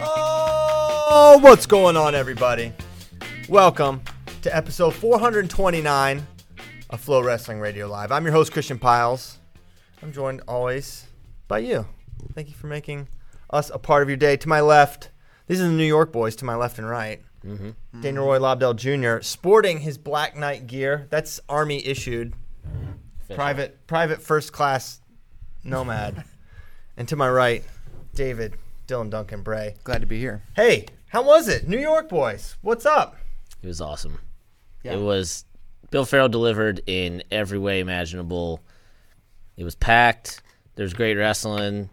Oh, what's going on, everybody? Welcome to episode 429 of FloWrestling Radio Live. I'm your host, Christian Pyles. I'm joined always by you. Thank you for making us a part of your day. To my left, these are the New York boys, to my left and right. Mm-hmm. Daniel Roy Lobdell Jr. sporting his Black Knight gear. That's Army issued. Private, private first class nomad. and to my right, David Dylan Duncan Bray. Glad to be here. Hey, how was it? New York boys, what's up? It was awesome. Yeah. It was Bill Farrell delivered in every way imaginable. It was packed. There was great wrestling,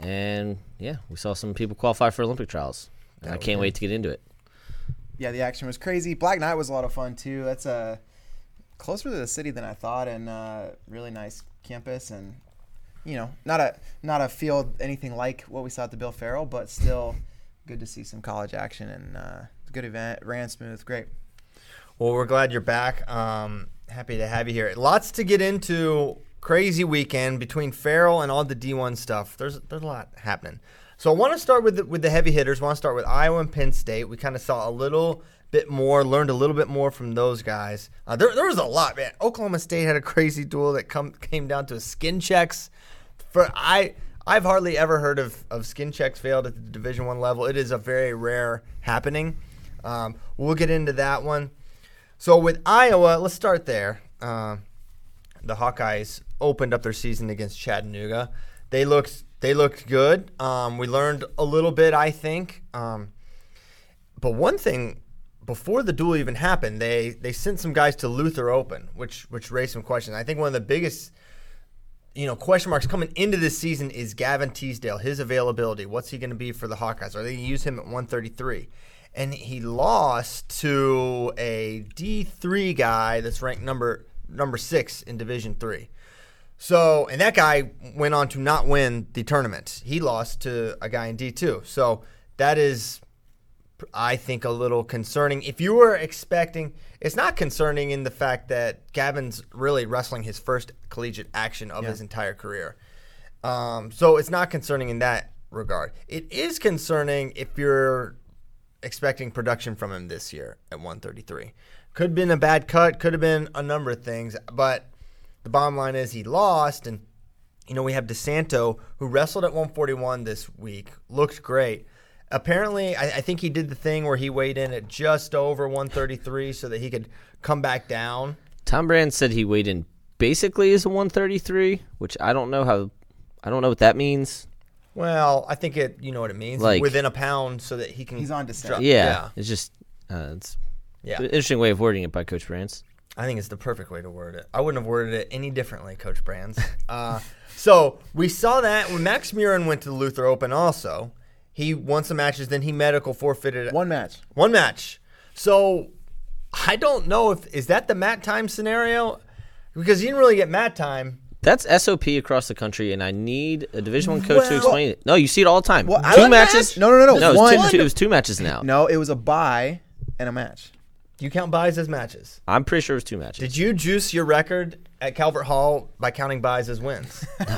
and yeah, we saw some people qualify for Olympic trials. And I can't wait to get into it. Yeah, the action was crazy. Black Knight was a lot of fun too. That's uh, closer to the city than I thought, and uh, really nice campus, and you know, not a not a field anything like what we saw at the Bill Farrell, but still good to see some college action and uh, good event. Ran smooth, great. Well, we're glad you're back. Um, happy to have you here. Lots to get into. Crazy weekend between Farrell and all the D1 stuff. There's there's a lot happening. So I want to start with the, with the heavy hitters. I want to start with Iowa and Penn State. We kind of saw a little bit more, learned a little bit more from those guys. Uh, there, there was a lot, man. Oklahoma State had a crazy duel that come came down to skin checks. For I I've hardly ever heard of, of skin checks failed at the Division One level. It is a very rare happening. Um, we'll get into that one. So with Iowa, let's start there. Uh, the Hawkeyes opened up their season against Chattanooga. They looked they looked good. Um, we learned a little bit, I think. Um, but one thing before the duel even happened, they they sent some guys to Luther Open, which which raised some questions. I think one of the biggest you know question marks coming into this season is Gavin Teasdale, his availability. What's he going to be for the Hawkeyes? Are they going to use him at 133? And he lost to a D3 guy that's ranked number number six in Division Three. So, and that guy went on to not win the tournament. He lost to a guy in D2. So, that is, I think, a little concerning. If you were expecting, it's not concerning in the fact that Gavin's really wrestling his first collegiate action of his entire career. Um, so, it's not concerning in that regard. It is concerning if you're expecting production from him this year at 133. Could have been a bad cut, could have been a number of things, but the bottom line is he lost, and you know we have DeSanto who wrestled at 141 this week, looked great. Apparently, I, I think he did the thing where he weighed in at just over 133 so that he could come back down. Tom Brand said he weighed in basically as a 133, which I don't know how. I don't know what that means. Well, I think it. You know what it means. Like- within a pound, so that he can. He's on descent. drop- Yeah, it's just uh, it's yeah. an interesting way of wording it by Coach Brands. I think it's the perfect way to word it. I wouldn't have worded it any differently, Coach Brands. Uh, so we saw that when Max Murin went to the Luther Open. Also, he won some matches. Then he medical forfeited One match. one match. So I don't know if is that the mat time scenario because he didn't really get mat time. That's SOP across the country, and I need a Division One coach to Well- explain it. No, you see it all the time. Well, two matches. match? No, no, no, no. No, it was, One. two, it was two matches now. No, it was a buy and a match. Do you count buys as matches? I'm pretty sure it was two matches. Did you juice your record at Calvert Hall by counting buys as wins? All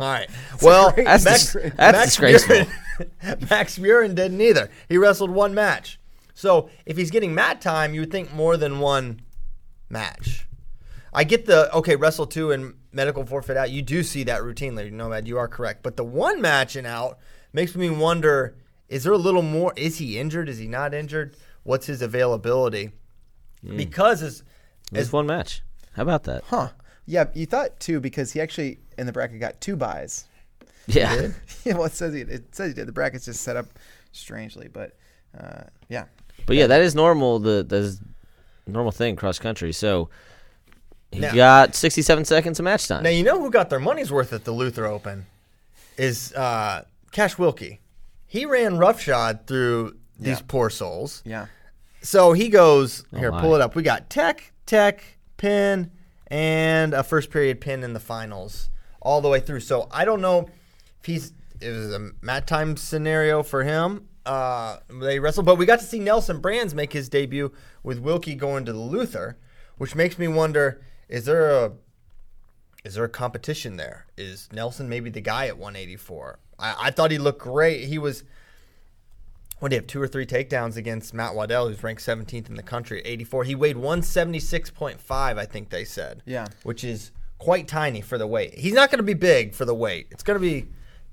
right. Well, That's Max, dis- that's disgraceful. Murin, Max Murin didn't either. He wrestled one match. So if he's getting mat time, you would think more than one match. I get the okay, wrestle two and medical forfeit out. You do see that routinely, Nomad. You are correct. But the one match and out makes me wonder: Is there a little more? Is he injured? Is he not injured? What's his availability? Hmm. Because as It was one match. How about that? Huh. Yeah, you thought two because he actually in the bracket got two buys. Yeah. yeah, well, it says he it says he did. The bracket's just set up strangely, but uh, yeah. But yeah, that is normal. The that's normal thing cross country. So he Now- got 67 seconds of match time. Now you know who got their money's worth at the Luther Open is uh, Cash Wilcke. He ran roughshod through these Yeah. poor souls. Yeah. So he goes here. my. Pull it up. We got Tech, Tech, pin, and a first period pin in the finals all the way through. So I don't know he's it was a mat time scenario for him. Uh, they wrestled, but we got to see Nelson Brands make his debut with Wilcke going to the Luther, which makes me wonder: is there a is there a competition there? Is Nelson maybe the guy at 184? I, I thought he looked great. He was what do you have? Two or three takedowns against Matt Waddell, who's ranked 17th in the country at 84. He weighed 176.5, I think they said. Yeah. Which is quite tiny for the weight. He's not going to be big for the weight. It's going to be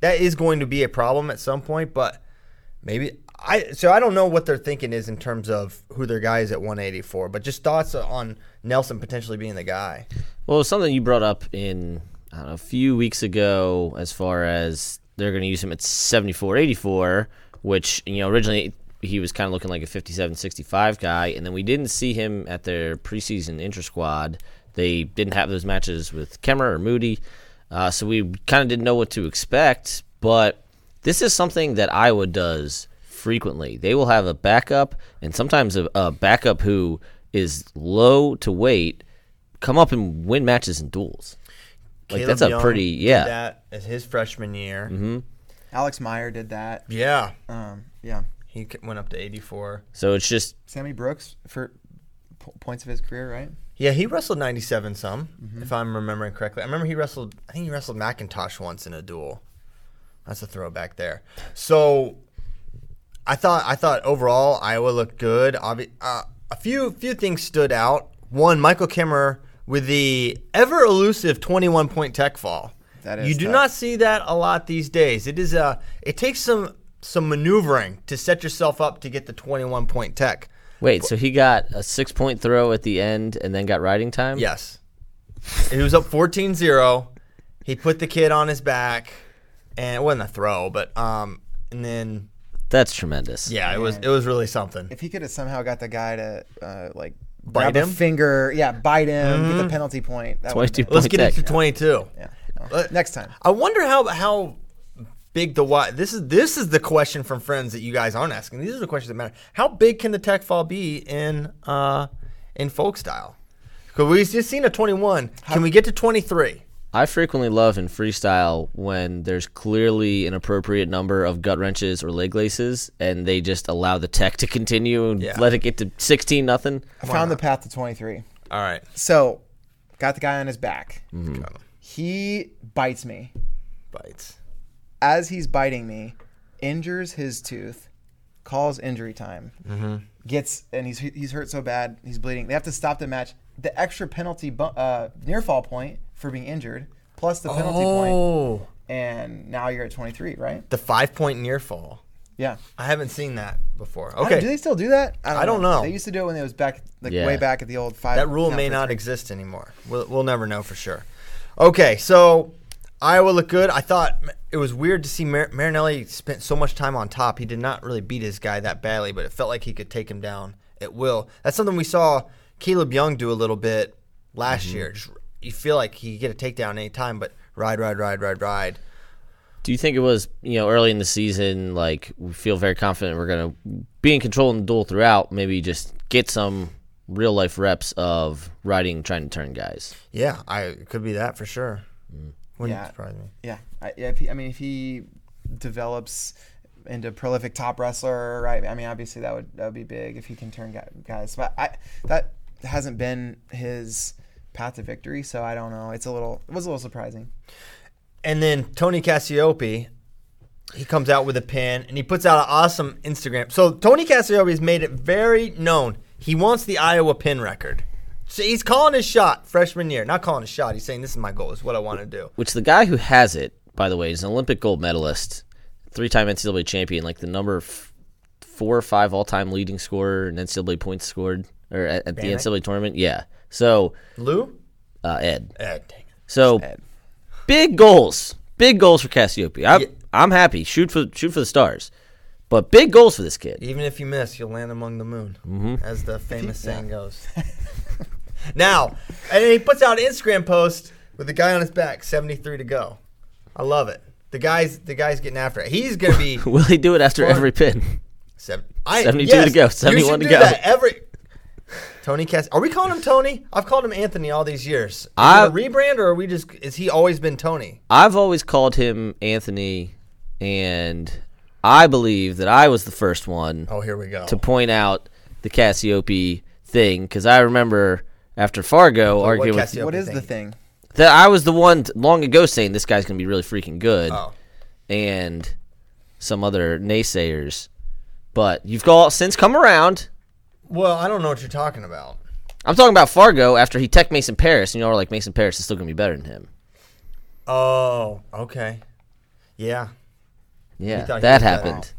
that is going to be a problem at some point, but maybe I so I don't know what they're thinking is in terms of who their guy is at 184, but just thoughts on Nelson potentially being the guy. Well, something you brought up in I don't know, a few weeks ago, as far as they're going to use him at 74, 84, which you know originally he was kind of looking like a 57, 65 guy, and then we didn't see him at their preseason inter squad. They didn't have those matches with Kemerer or Moody, uh, so we kind of didn't know what to expect. But this is something that Iowa does frequently. They will have a backup, and sometimes a, a backup who is low to weight come up and win matches in duels. Like Caleb that's a Young pretty did yeah. that as his freshman year. hmm Alex Meyer did that. Yeah, Um, yeah. he c- went up to 84. So it's just Sammy Brooks for p- points of his career, right? Yeah, he wrestled 97 some, Mm-hmm. if I'm remembering correctly. I remember he wrestled, I think he wrestled McIntosh once in a duel. That's a throwback there. So I thought I thought overall Iowa looked good. Obvi- uh, a few few things stood out. One, Michael Kemerer with the ever elusive 21 point tech fall. That is you do tough. not see that a lot these days. It is a it takes some some maneuvering to set yourself up to get the 21 point tech. Wait. So he got a six point throw at the end, and then got riding time. Yes. he was up 14-0. He put the kid on his back, and it wasn't a throw, but um, and then that's tremendous. yeah, it was Man. it was really something. If he could have somehow got the guy to uh, like Bite grab a him? finger, yeah, bite him, get the penalty point. That would've 22 been- Let's point get it to 22. Yeah. no. Let- Next time. I wonder how how big the wide. This is this is the question from friends that you guys aren't asking. These are the questions that matter. How big can the tech fall be in uh in folk style? Because we've just seen a 21. Can we get to 23? I frequently love in freestyle when there's clearly an appropriate number of gut wrenches or leg laces, and they just allow the tech to continue and Yeah. let it get to sixteen nothing. I found the path to 23. All right. So, got the guy on his back. Got 'em. He bites me. Bites. As he's biting me, injures his tooth, calls injury time, Mm-hmm. gets and he's he's hurt so bad he's bleeding. They have to stop the match. The extra penalty bu- uh, near fall point for being injured, plus the penalty point, Oh, and now you're at 23, right? the five point near fall. Yeah. I haven't seen that before. Okay. do they still do that? I don't know. They used to do it when it was back, like Yeah. way back at the old five. that rule may not three. exist anymore. We'll, we'll never know for sure. Okay, so Iowa looked good. I thought it was weird to see Mar- Marinelli spent so much time on top. He did not really beat his guy that badly, but it felt like he could take him down at will. That's something we saw Caleb Young do a little bit last Mm-hmm. year. Just, you feel like he could get a takedown any time, but ride, ride, ride, ride, ride. Do you think it was you know early in the season like we feel very confident we're gonna be in control in the duel throughout? Maybe just get some real life reps of riding, trying to turn guys. Yeah, I it could be that for sure. Wouldn't Yeah. surprise me. Yeah, I, if he, I mean, if he develops into a prolific top wrestler, right? I mean, obviously that would that would be big if he can turn guys. But I that hasn't been his path to victory, so I don't know. It's a little it was a little surprising. And then Tony Cassioppi, he comes out with a pin and he puts out an awesome Instagram. So Tony Cassioppi has made it very known he wants the Iowa pin record. So he's calling his shot freshman year. Not calling his shot. He's saying this is my goal. This is what I want to do. Which the guy who has it, by the way, is an Olympic gold medalist, three-time NCAA champion, like the number f- four or five all-time leading scorer in NCAA points scored or at, at the NCAA tournament. Yeah. So Lou? uh, Ed. Dang it. So Ed. big goals, big goals for Cassioppi. I'm, Yeah. I'm happy. Shoot for shoot for the stars, but big goals for this kid. Even if you miss, you'll land among the moon, Mhm. as the famous saying goes. now, and he puts out an Instagram post with the guy on his back, 73 to go. I love it. The guy's the guy's getting after it. He's gonna be Will he do it after Fun. every pin? Seven, I, 72 yes, to go, you 71 should to go. That every Tony Cass. Are we calling him Tony? I've called him Anthony all these years. Is I- rebrand, or are we just? Is he always been Tony? I've always called him Anthony, and I believe that I was the first one Oh, here we go. to point out the Cassioppi thing because I remember after Fargo what arguing with what is thing? the thing? that I was the one t- long ago saying this guy's gonna be really freaking good, Oh, and some other naysayers But you've all since come around. Well, I don't know what you're talking about. I'm talking about Fargo after he tech Mason Parris, and you all are like Mason Parris is still going to be better than him. Oh, okay. Yeah. Yeah, thought he that was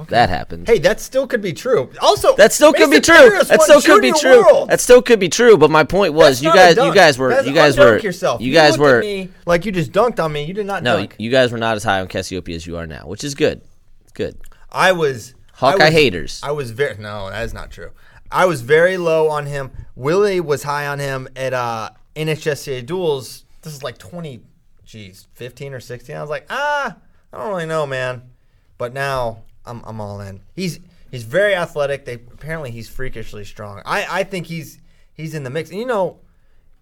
happened. That happened. Hey, that still could be true. Also, that still could be true. That still could be true. World. That still could be true. But my point was, you guys, you guys were, That's you guys were, yourself. you guys at were. me like you just dunked on me. You did not No, dunk. you guys were not as high on Cassiopeia as you are now, which is good. It's good. I was I Hawkeye was- haters. I was very no, that is not true. I was very low on him. Willie was high on him at uh, NHSCA duels. This is like twenty, geez, fifteen or sixteen. I was like, ah, I don't really know, man. But now I'm I'm all in. He's he's very athletic. They apparently he's freakishly strong. I I think he's he's in the mix. And you know,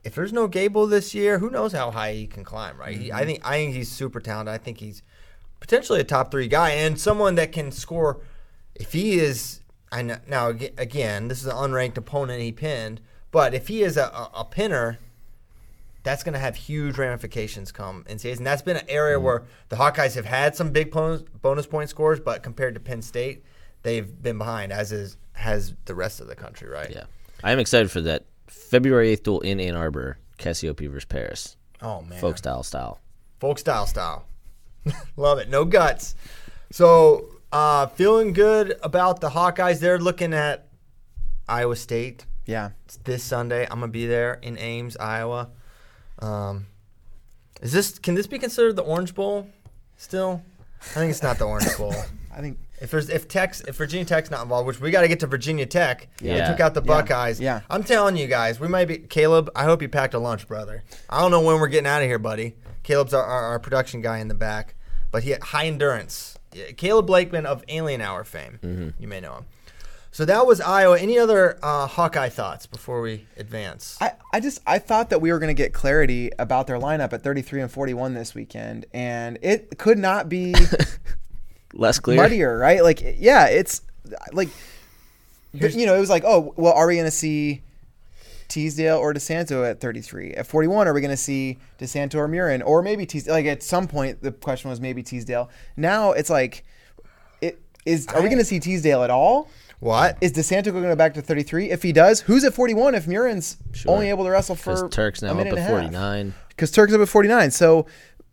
if there's no Gable this year, who knows how high he can climb, right? He, I mm-hmm. think I think he's super talented. I think he's potentially a top three guy and someone that can score. If he is, I know, now again, this is an unranked opponent he pinned, but if he is a, a, a pinner, that's going to have huge ramifications come in season. That's been an area where the Hawkeyes have had some big bonus, bonus point scores, but compared to Penn State, they've been behind, as is has the rest of the country, right? Yeah, I am excited for that February eighth duel in Ann Arbor, Cassiopeia versus Parris, Oh man, folk style style. folk style style. Love it. No guts. So uh, feeling good about the Hawkeyes. They're looking at Iowa State Yeah. It's this Sunday. I'm gonna be there in Ames, Iowa. Um, is this can this be considered the Orange Bowl? Still, I think it's not the Orange Bowl. I think If there's if Tech's if Virginia Tech's not involved, which we got to get to Virginia Tech. yeah. They Yeah. took out the Buckeyes. Yeah. I'm telling you guys, we might be Caleb. I hope you packed a lunch, brother. I don't know when we're getting out of here, buddy. Caleb's our, our, our production guy in the back, but he high endurance. Caleb Blakeman of Alien Hour fame. Mm-hmm. You may know him. So that was Iowa. Any other uh, Hawkeye thoughts before we advance? I, I just I thought that we were going to get clarity about their lineup at 33 and 41 this weekend, and it could not be Less clear. muddier, right? Like, yeah, it's like you know, it was like, oh, well, are we going to see Teasdale or DeSanto at 33? At 41, are we going to see DeSanto or Murin, or maybe Teasdale? Like at some point, the question was maybe Teasdale. Now it's like, it is. Are we going to see Teasdale at all? What? Is DeSanto going to go back to 33? If he does, who's at 41? If Murin's Sure. only able to wrestle for Turk's a now up minute at and a half. 49. because Turk's up at 49. So,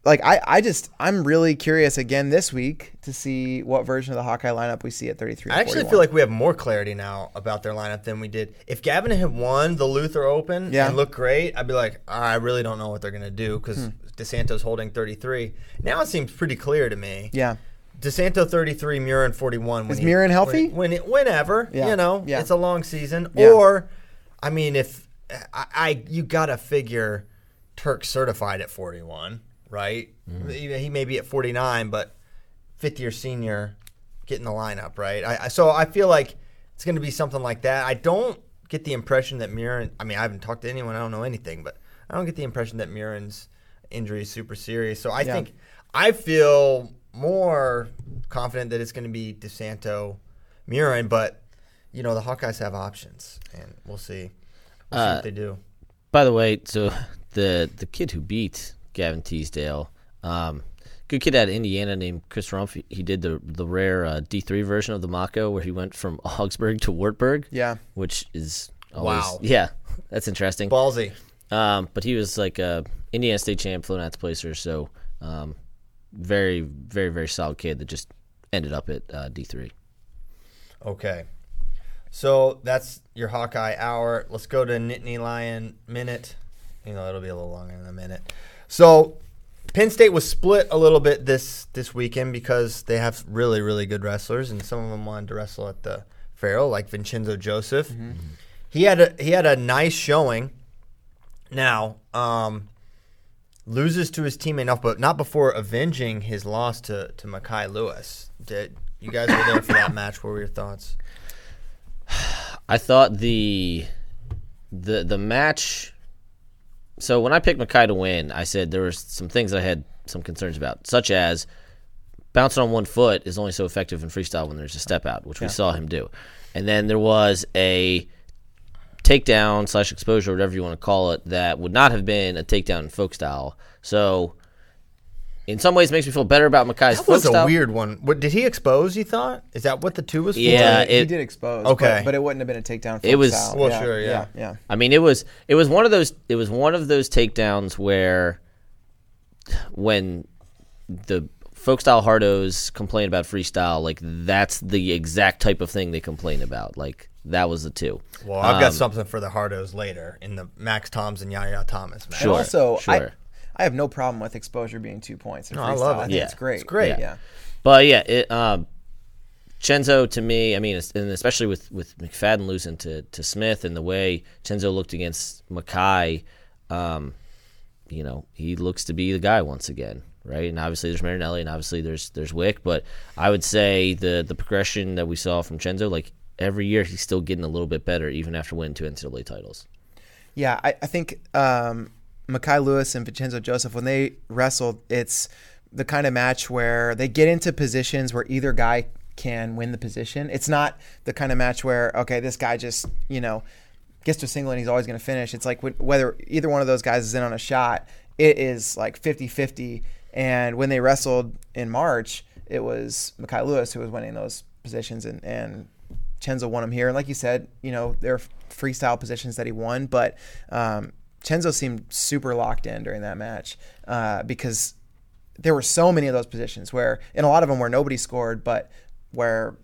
like, I, I just, I'm really curious again this week to see what version of the Hawkeye lineup we see at 33. I actually 41. feel like we have more clarity now about their lineup than we did. If Gavin had won the Luther Open Yeah. and looked great, I'd be like, I really don't know what they're going to do because Hmm. DeSanto's holding 33. Now it seems pretty clear to me. yeah, DeSanto 33, Murin 41. When Is he- Murin healthy? When, when whenever, Yeah, you know, yeah. it's a long season. Yeah. Or, I mean, if I, I you got to figure Turk certified at 41, right? Mm-hmm. He, he may be at 49, but fifth year senior getting the lineup, right? I, I so I feel like it's going to be something like that. I don't get the impression that Murin. I mean, I haven't talked to anyone. I don't know anything, but I don't get the impression that Murin's injury is super serious. So I think I feel more confident that it's going to be DeSanto, Murin, but you know the Hawkeyes have options, and we'll see. We'll see Uh, what they do. By the way, so the the kid who beat Gavin Teasdale, um, good kid out of Indiana named Chris Rumpf. He, he did the the rare uh, D three version of the Mako where he went from Augsburg to Wartburg. Yeah. which is always, Wow. Yeah, that's interesting. Ballsy. Um, but he was like a Indiana State champ, flown out placer. So um, very, very, very solid kid that just ended up at uh, D three. Okay. So that's your Hawkeye hour. Let's go to Nittany Lion minute. You know, it'll be a little longer than a minute. So Penn State was split a little bit this this weekend because they have really, really good wrestlers, and some of them wanted to wrestle at the Farrell, like Vincenzo Joseph. He had a he had a nice showing. Now, um, loses to his teammate enough, but not before avenging his loss to to Mekhi Lewis. Did you guys were there for that match? What were your thoughts? I thought the the the match. So when I picked Mekhi to win, I said there were some things I had some concerns about, such as bouncing on one foot is only so effective in freestyle when there's a step out, which we saw him do, and then there was a takedown slash exposure, whatever you want to call it, that would not have been a takedown in folk style. So in some ways makes me feel better about Mekhi's That was a style. weird one. What did he expose? You thought? Is that what the two was for? Yeah, he, he did expose. Okay. but, but it wouldn't have been a takedown. It was- style. Well, sure, yeah. yeah, yeah. I mean, it was it was one of those it was one of those takedowns where when the folk style hardos complain about freestyle, like that's the exact type of thing they complain about. Like that was the two. Well, I've got Um, something for the Hardos later in the Max Toms and Yahya Thomas match. And Sure, also, I, sure. I have no problem with exposure being two points. In No, I love it. I think Yeah. it's great. It's great. Yeah. Yeah. But yeah, it, um, Chenzo to me, I mean, and especially with with McFadden losing to to Smith and the way Chenzo looked against Mekhi, um, you know, he looks to be the guy once again, right? And obviously there's Marinelli, and obviously there's there's Wick, but I would say the the progression that we saw from Chenzo, like every year, he's still getting a little bit better, even after winning two NCAA titles. Yeah, I, I think um, Mekhi Lewis and Vincenzo Joseph, when they wrestled, it's the kind of match where they get into positions where either guy can win the position. It's not the kind of match where, okay, this guy just, you know, gets to a single and he's always going to finish. It's like wh- whether either one of those guys is in on a shot, it is like 50 50. And when they wrestled in March, it was Mekhi Lewis who was winning those positions and, and Chenzo won him here. And like you said, you know, they're freestyle positions that he won, but um, Chenzo seemed super locked in during that match uh, because there were so many of those positions where, and a lot of them where nobody scored, but where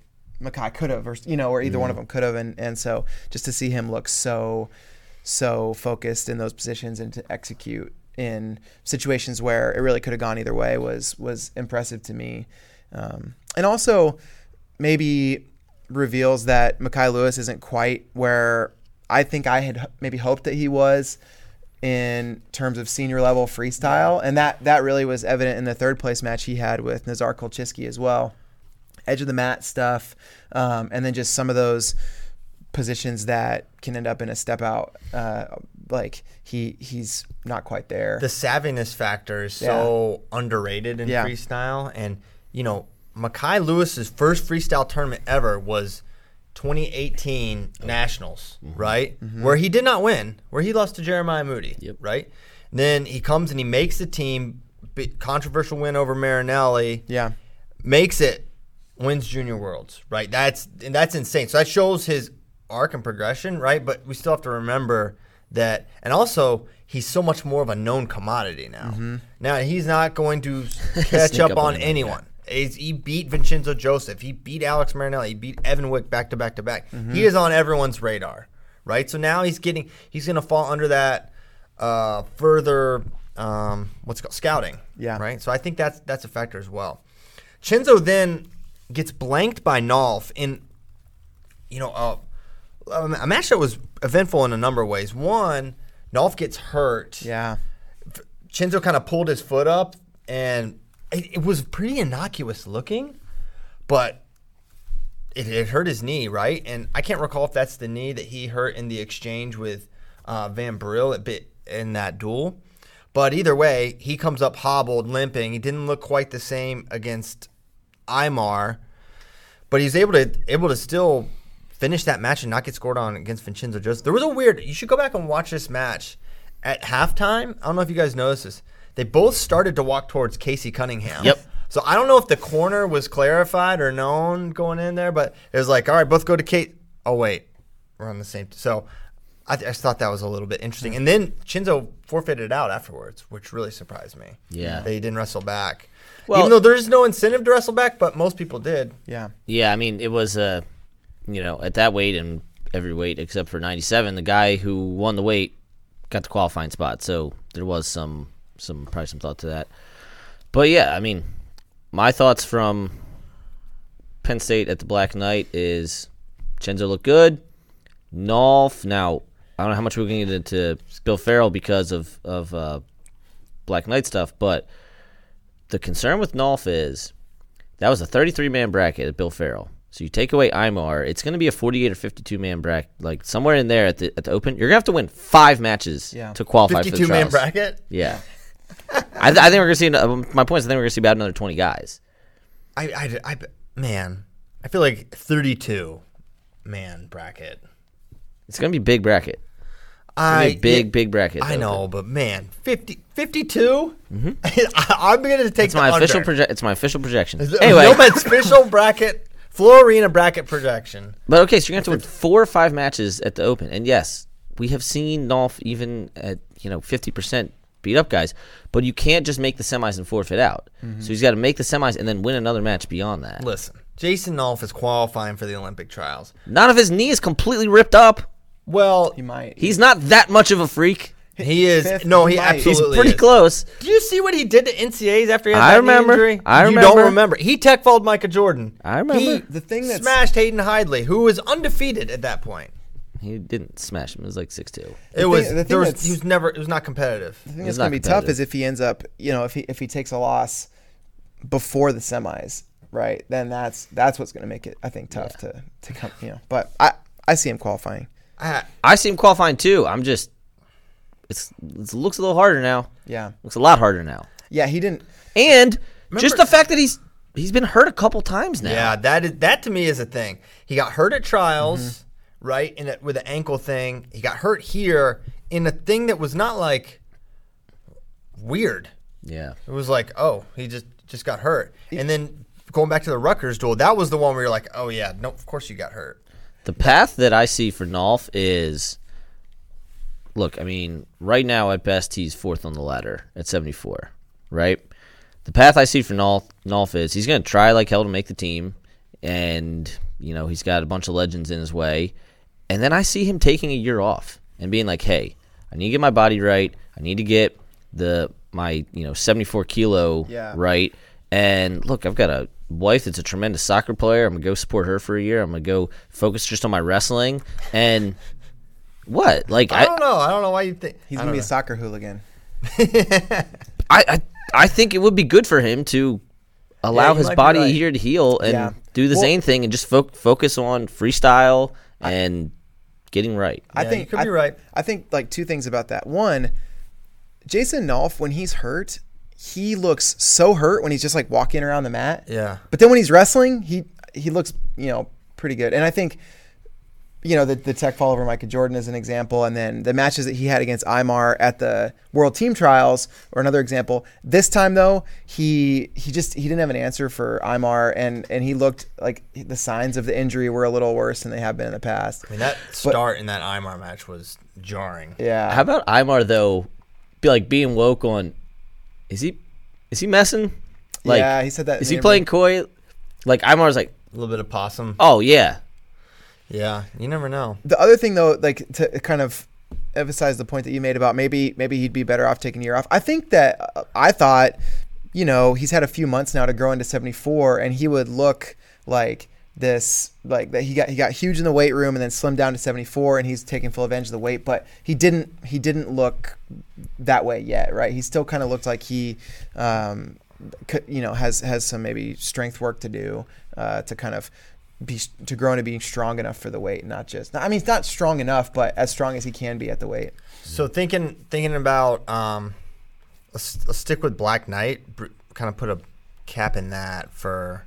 Mekhi could have, or you know, or either one of them could have, and and so just to see him look so so focused in those positions and to execute in situations where it really could have gone either way was was impressive to me, um, and also maybe reveals that Mekhi Lewis isn't quite where I think I had maybe hoped that he was in terms of senior level freestyle, and that that really was evident in the third place match he had with Nazar Kulchytskyy as well. Edge of the mat stuff, um, and then just some of those positions that can end up in a step out. Uh, like he he's not quite there. the savviness factor is so underrated in Yeah. freestyle. And, you know, Mekhi Lewis's first freestyle tournament ever was 2018 Nationals, mm-hmm. right? Mm-hmm. Where he did not win, where he lost to Jeremiah Moody, Yep. right? Then he comes and he makes the team, controversial win over Marinelli, yeah, makes it, wins Junior Worlds, right? That's and that's insane. So that shows his arc and progression, right? But we still have to remember that, and also he's so much more of a known commodity now. Mm-hmm. Now he's not going to catch up, up on anyone. He's, he beat Vincenzo Joseph. He beat Alex Marinelli. He beat Evan Wick back to back to back. He is on everyone's radar, right? So now he's getting he's going to fall under that uh, further um, what's it called scouting. Yeah. Right. So I think that's that's a factor as well. Chinzo then gets blanked by Nolf in, you know, a, a match that was eventful in a number of ways. One, Nolf gets hurt. yeah, Chinzo kind of pulled his foot up, and it, it was pretty innocuous looking, but it, it hurt his knee, right? And I can't recall if that's the knee that he hurt in the exchange with uh, Van Brill at bit in that duel. But either way, he comes up hobbled, limping. He didn't look quite the same against Imar, but he's able to able to still finish that match and not get scored on against Vincenzo Joseph. There was a weird. You should go back and watch this match at halftime. I don't know if you guys noticed this. They both started to walk towards Casey Cunningham. Yep. So I don't know if the corner was clarified or known going in there, but it was like, all right, both go to Kate. Oh wait, we're on the same. So I, th- I just thought that was a little bit interesting. And then Chinzo forfeited it out afterwards, which really surprised me. Yeah. they didn't wrestle back. Well- Even though there's no incentive to wrestle back, but most people did. yeah. Yeah, I mean, it was uh, you know, at that weight and every weight except for 97, the guy who won the weight got the qualifying spot. So there was some some probably some thought to that. But yeah, I mean, my thoughts from Penn State at the Black Knight is Chenzo looked good. Nolf, now I don't know how much we're going to get into Bill Farrell because of of uh, Black Knight stuff, but the concern with Nolf is that was a 33 man bracket at Bill Farrell. So you take away Imar, it's going to be a 48 or 52 man bracket, like somewhere in there at the at the Open. You're going to have to win five matches Yeah. to qualify for the 52 man bracket. Yeah. I, th- I think we're going to see. uh, My point is, I think we're going to see about another 20 guys. I, I, I, man, I feel like 32 man bracket. It's going to be big bracket. I a big, big bracket. I to know, but man, 50, 52? I, am going to take Mm-hmm. It's my the official under. project. It's my official projection. Anyway, official bracket, FloArena bracket projection. but okay, so you're gonna have to win four or five matches at the Open, and yes, we have seen Nolf even at you know 50 percent beat up guys, but you can't just make the semis and forfeit out. Mm-hmm. So he's got to make the semis and then win another match beyond that. Listen, Jason Nolf is qualifying for the Olympic trials. None of his knee is completely ripped up. Well, He might. He's not that much of a freak. he is. Fifth, no, he he might. He's absolutely He's pretty is. close. Did you see what he did to NCAs after he had I that knee remember. injury? I you remember. don't remember. He tech fouled Micah Jordan. I remember. He The thing that smashed Hayden Hidlay, who was undefeated at that point. He didn't smash him. It was like six two. It was. the thing there was he was never. It was not competitive. The thing that's not gonna be tough is if he ends up, you know, if he if he takes a loss before the semis, right? Then that's that's what's gonna make it, I think, tough to to come, you know. But I I see him qualifying. I, I see him qualifying too. I'm just. It's it looks a little harder now. Yeah, Looks a lot harder now. yeah. He didn't. And just the fact that he's he's been hurt a couple times now. Yeah, that is that to me is a thing. He got hurt at trials, Mm-hmm. Right? In a, with an ankle thing. He got hurt here in a thing that was not like weird. Yeah. It was like, oh, he just just got hurt. And then going back to the Rutgers duel, that was the one where you're like, oh yeah, no, of course you got hurt. The path that I see for Nolf is look, I mean, right now at best he's fourth on the ladder at 74, right? The path I see for Nolf, Nolf is he's going to try like hell to make the team and you know, he's got a bunch of legends in his way. And then I see him taking a year off and being like, "Hey, I need to get my body right. I need to get the my, you know, 74 kilo Yeah. right. And look, I've got a wife that's a tremendous soccer player. I'm gonna go support her for a year. I'm gonna go focus just on my wrestling. And what? Like I I, don't know. I don't know why you think He's gonna don't be a soccer hooligan. I, I, I think it would be good for him to allow you his body right. here to heal and Yeah. do the Well- Zain thing and just fo- focus on freestyle and getting right. I Yeah, think you could I, be right. I think like two things about that. One, Jason Nolf, when he's hurt, he looks so hurt when he's just like walking around the mat. Yeah. But then when he's wrestling, he he looks you know pretty good. And I think you know the the tech fall over Micah Jordan is an example, and then the matches that he had against Imar at the World Team Trials or another example. This time though, he he just he didn't have an answer for Imar, and and he looked like the signs of the injury were a little worse than they have been in the past. I mean, that start in that Imar match was jarring. Yeah. How about Imar though? Be like being woke on. Is he? Is he messing? Like, yeah, he said that. in Is the he playing interview. coy? Like Imar's like, A little bit of possum. oh yeah, Yeah, you never know. The other thing, though, like to kind of emphasize the point that you made about maybe maybe he'd be better off taking a year off. I think that uh, I thought, you know, he's had a few months now to grow into 74, and he would look like this, like that he got he got huge in the weight room and then slimmed down to 74, and he's taking full advantage of the weight. But he didn't he didn't look that way yet, right? He still kind of looked like he. Um, you know, has has some maybe strength work to do uh, to kind of be to grow into being strong enough for the weight, not just. I mean, he's not strong enough, but as strong as he can be at the weight. So thinking thinking about um, let's, let's stick with Black Knight. Kind of put a cap in that for,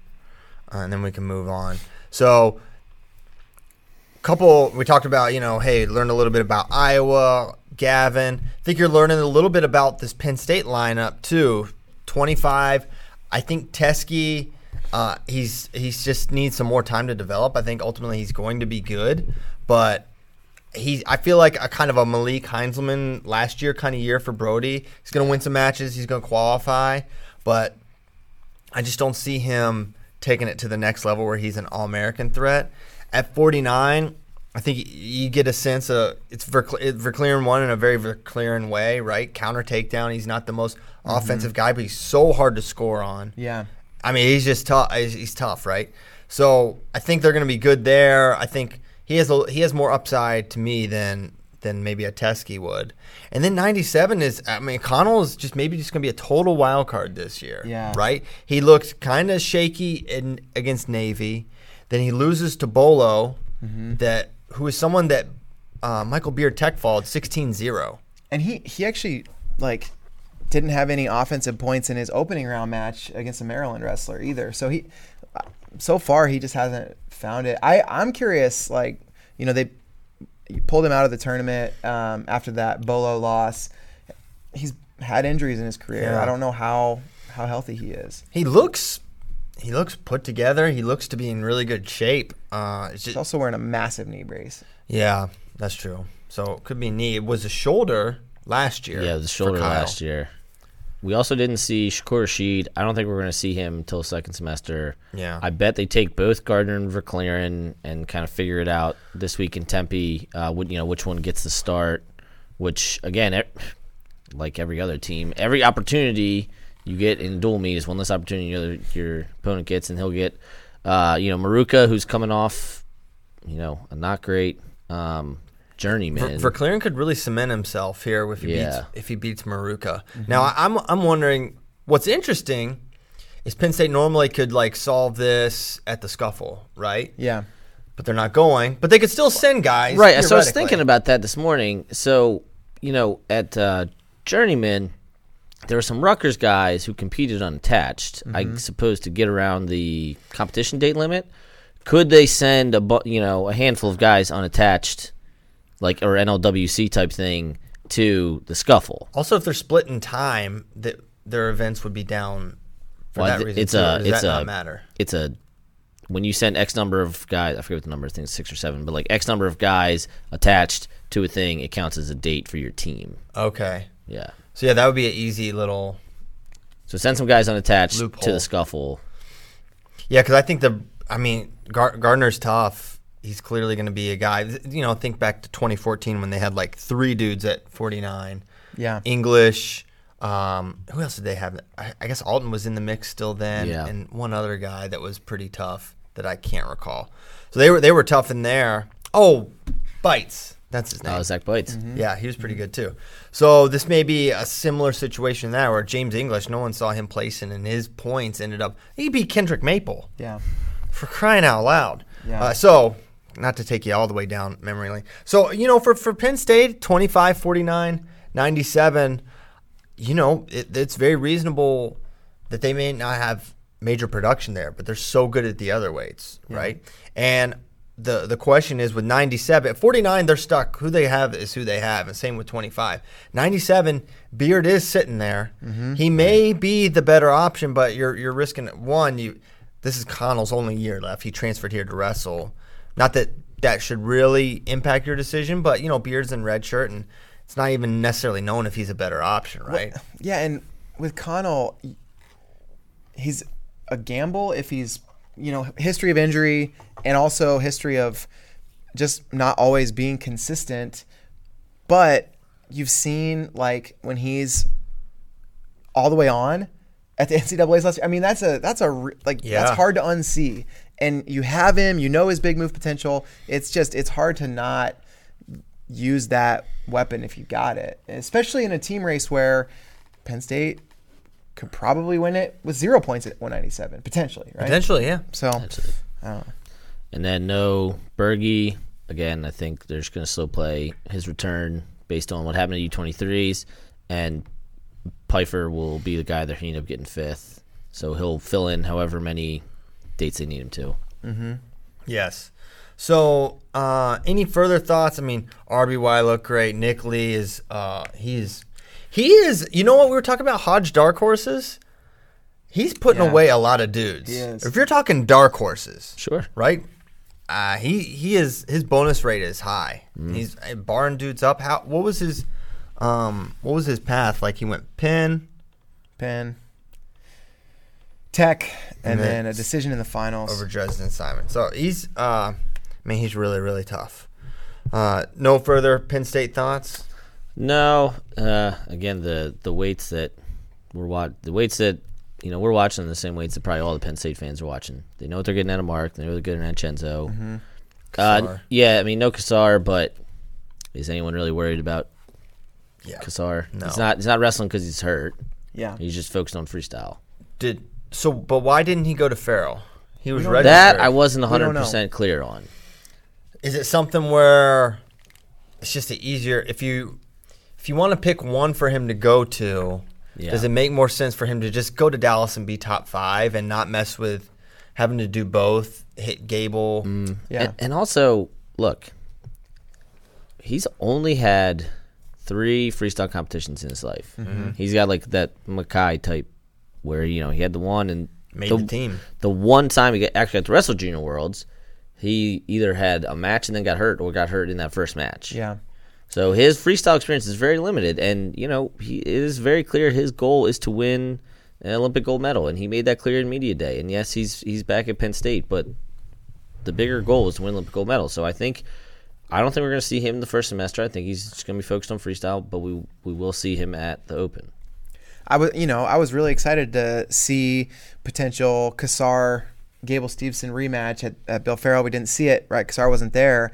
uh, and then we can move on. So, couple we talked about. You know, hey, learned a little bit about Iowa. Gavin, I think you're learning a little bit about this Penn State lineup too. 25. I think Teske. Uh, he's he's just needs some more time to develop. I think ultimately he's going to be good, but he I feel like a kind of a Malik Heinselman last year kind of year for Brody. He's going to win some matches. He's going to qualify, but I just don't see him taking it to the next level where he's an All American threat. At 49, I think you get a sense of it's Vercle- it- one in a very Verkleeren way, right? Counter takedown. He's not the most offensive guy, but he's so hard to score on. Yeah. I mean, he's just tough. He's, tough, right? So I think they're going to be good there. I think he has a, he has more upside to me than than maybe a Teske would. And then 97 is I mean Conel is just maybe just going to be a total wild card this year. Yeah. Right? He looked kind of shaky in against Navy. Then he loses to Bolo that who is someone that uh, Michael Beard tech followed 16-0. And he he actually like didn't have any offensive points in his opening round match against a Maryland wrestler either. So he so far he just hasn't found it. I I'm curious like, you know, they pulled him out of the tournament um, after that Bolo loss. He's had injuries in his career. Yeah. I don't know how how healthy he is. He looks he looks put together. He looks to be in really good shape. Uh, it's He's also wearing a massive knee brace. yeah, that's true. So it could be knee. It was a shoulder last year. Yeah, the shoulder last year. We also didn't see Shakur Rasheed. I don't think we're going to see him until second semester. Yeah. I bet they take both Gardner and Verkleeren and kind of figure it out this week in Tempe. Uh, you know, which one gets the start? Which again, like every other team, every opportunity you get in dual meet is one less opportunity your, your opponent gets, and he'll get, uh, you know, Maruca, who's coming off, you know, a not great um, journeyman. Ver- Verkleeren could really cement himself here if he Yeah. beats if he beats Maruca. Now I- I'm I'm wondering what's interesting is Penn State normally could like solve this at the scuffle, right? Yeah. But they're not going. But they could still send guys. Right. So I was thinking about that this morning. So, you know, at uh, Journeyman, there were some Rutgers guys who competed unattached, I suppose, to get around the competition date limit. Could they send a bu- you know a handful of guys unattached, like or NLWC type thing, to the scuffle? Also, if they're split in time, that their events would be down for Well, that reason. it's too, a- does it's that a- not matter? It's a when you send X number of guys, I forget what the number. I think it's six or seven, but like X number of guys attached to a thing, it counts as a date for your team. Okay. Yeah. So yeah, that would be an easy little. So send some guys unattached to the scuffle. Yeah, because I think the. I mean, Gar- Gardner's tough. He's clearly going to be a guy. You know, think back to 2014 when they had like three dudes at 49. Yeah. English. Um, who else did they have? I, I guess Alton was in the mix still then, Yeah. and one other guy that was pretty tough that I can't recall. So they were they were tough in there. Oh, Beitz. That's his name. Oh, Zach Beitz. Yeah, he was pretty good too. So this may be a similar situation there where James English, no one saw him placing, and his points ended up. He beat Kendrick Maple Yeah. for crying out loud. Yeah. Uh, so, not to take you all the way down memory lane. So, you know, for, for Penn State, 25, 49, 97, you know, it, it's very reasonable that they may not have major production there, but they're so good at the other weights, right? And the the question is with 97, at 49, they're stuck. Who they have is who they have, and same with 25. 97, Beard is sitting there. Mm-hmm. He may be the better option, but you're you're risking one. You this is Conel's only year left. He transferred here to wrestle. Not that that should really impact your decision, but you know, Beard's in red shirt, and it's not even necessarily known if he's a better option, right? Yeah, and with Conel, he's a gamble if he's you know history of injury and also history of just not always being consistent. But you've seen like when he's all the way on at the NCAA's last year. I mean, that's a that's a like Yeah. that's hard to unsee. And you have him, you know his big move potential. It's just it's hard to not use that weapon if you got it, especially in a team race where Penn State could probably win it with zero points at 197 potentially, right? Potentially, yeah. So Absolutely. I don't know. And then no Bergie. Again, I think they're just going to slow play his return based on what happened to U23s. And Pipher will be the guy that he end up getting fifth. So he'll fill in however many dates they need him to. Mm-hmm. Yes. So, uh, any further thoughts? I mean, RBY looked great. Nick Lee is uh, he's he is. You know what we were talking about? Hodge dark horses. He's putting Yeah. away a lot of dudes. If you're talking dark horses, Sure. right? Uh, he he is his bonus rate is high. He's uh, barring dudes up. How what was his um what was his path? Like he went pin Penn, Tech, And and, then then a decision in the finals. over Dresden Simon. So he's uh I mean he's really really tough. Uh, no further Penn State thoughts. No. Uh, again, the the weights that we're wa- the weights that you know we're watching the same weights that probably all the Penn State fans are watching. They know what they're getting out of Mark. They know they're getting out of Chenzo. Uh, yeah, I mean no Cassar, but is anyone really worried about Yeah. Cassar? No. He's not. He's not wrestling because he's hurt. yeah, He's just focused on freestyle. Did so, but why didn't he go to Farrell? He was don't ready. That I wasn't 100% clear on. Is it something where it's just the easier if you if you want to pick one for him to go to? Yeah. Does it make more sense for him to just go to Dallas and be top five and not mess with having to do both? Hit Gable. yeah. And, and also, look, he's only had three freestyle competitions in his life. Mm-hmm. He's got like that Mackay type, where you know he had the one and Made the, the team. The one time he got, actually got to wrestle Junior Worlds, he either had a match and then got hurt, or got hurt in that first match. Yeah. So his freestyle experience is very limited, and you know he it is very clear his goal is to win an Olympic gold medal, and he made that clear in media day. And yes, he's he's back at Penn State, but the bigger goal is to win Olympic gold medal. So I think I don't think we're going to see him in the first semester. I think he's just going to be focused on freestyle, but we we will see him at the Open. I was, you know, I was really excited to see potential Cassar Gable Steveson rematch at, at Bill Farrell. We didn't see it, right? Cassar wasn't there,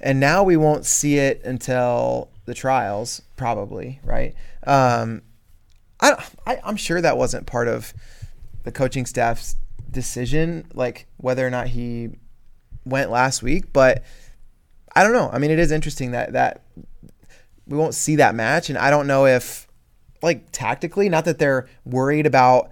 and now we won't see it until the trials, probably, right? Um, I, I I'm sure that wasn't part of the coaching staff's decision, like whether or not he went last week, but I don't know. I mean, it is interesting that that we won't see that match, and I don't know if like tactically, not that they're worried about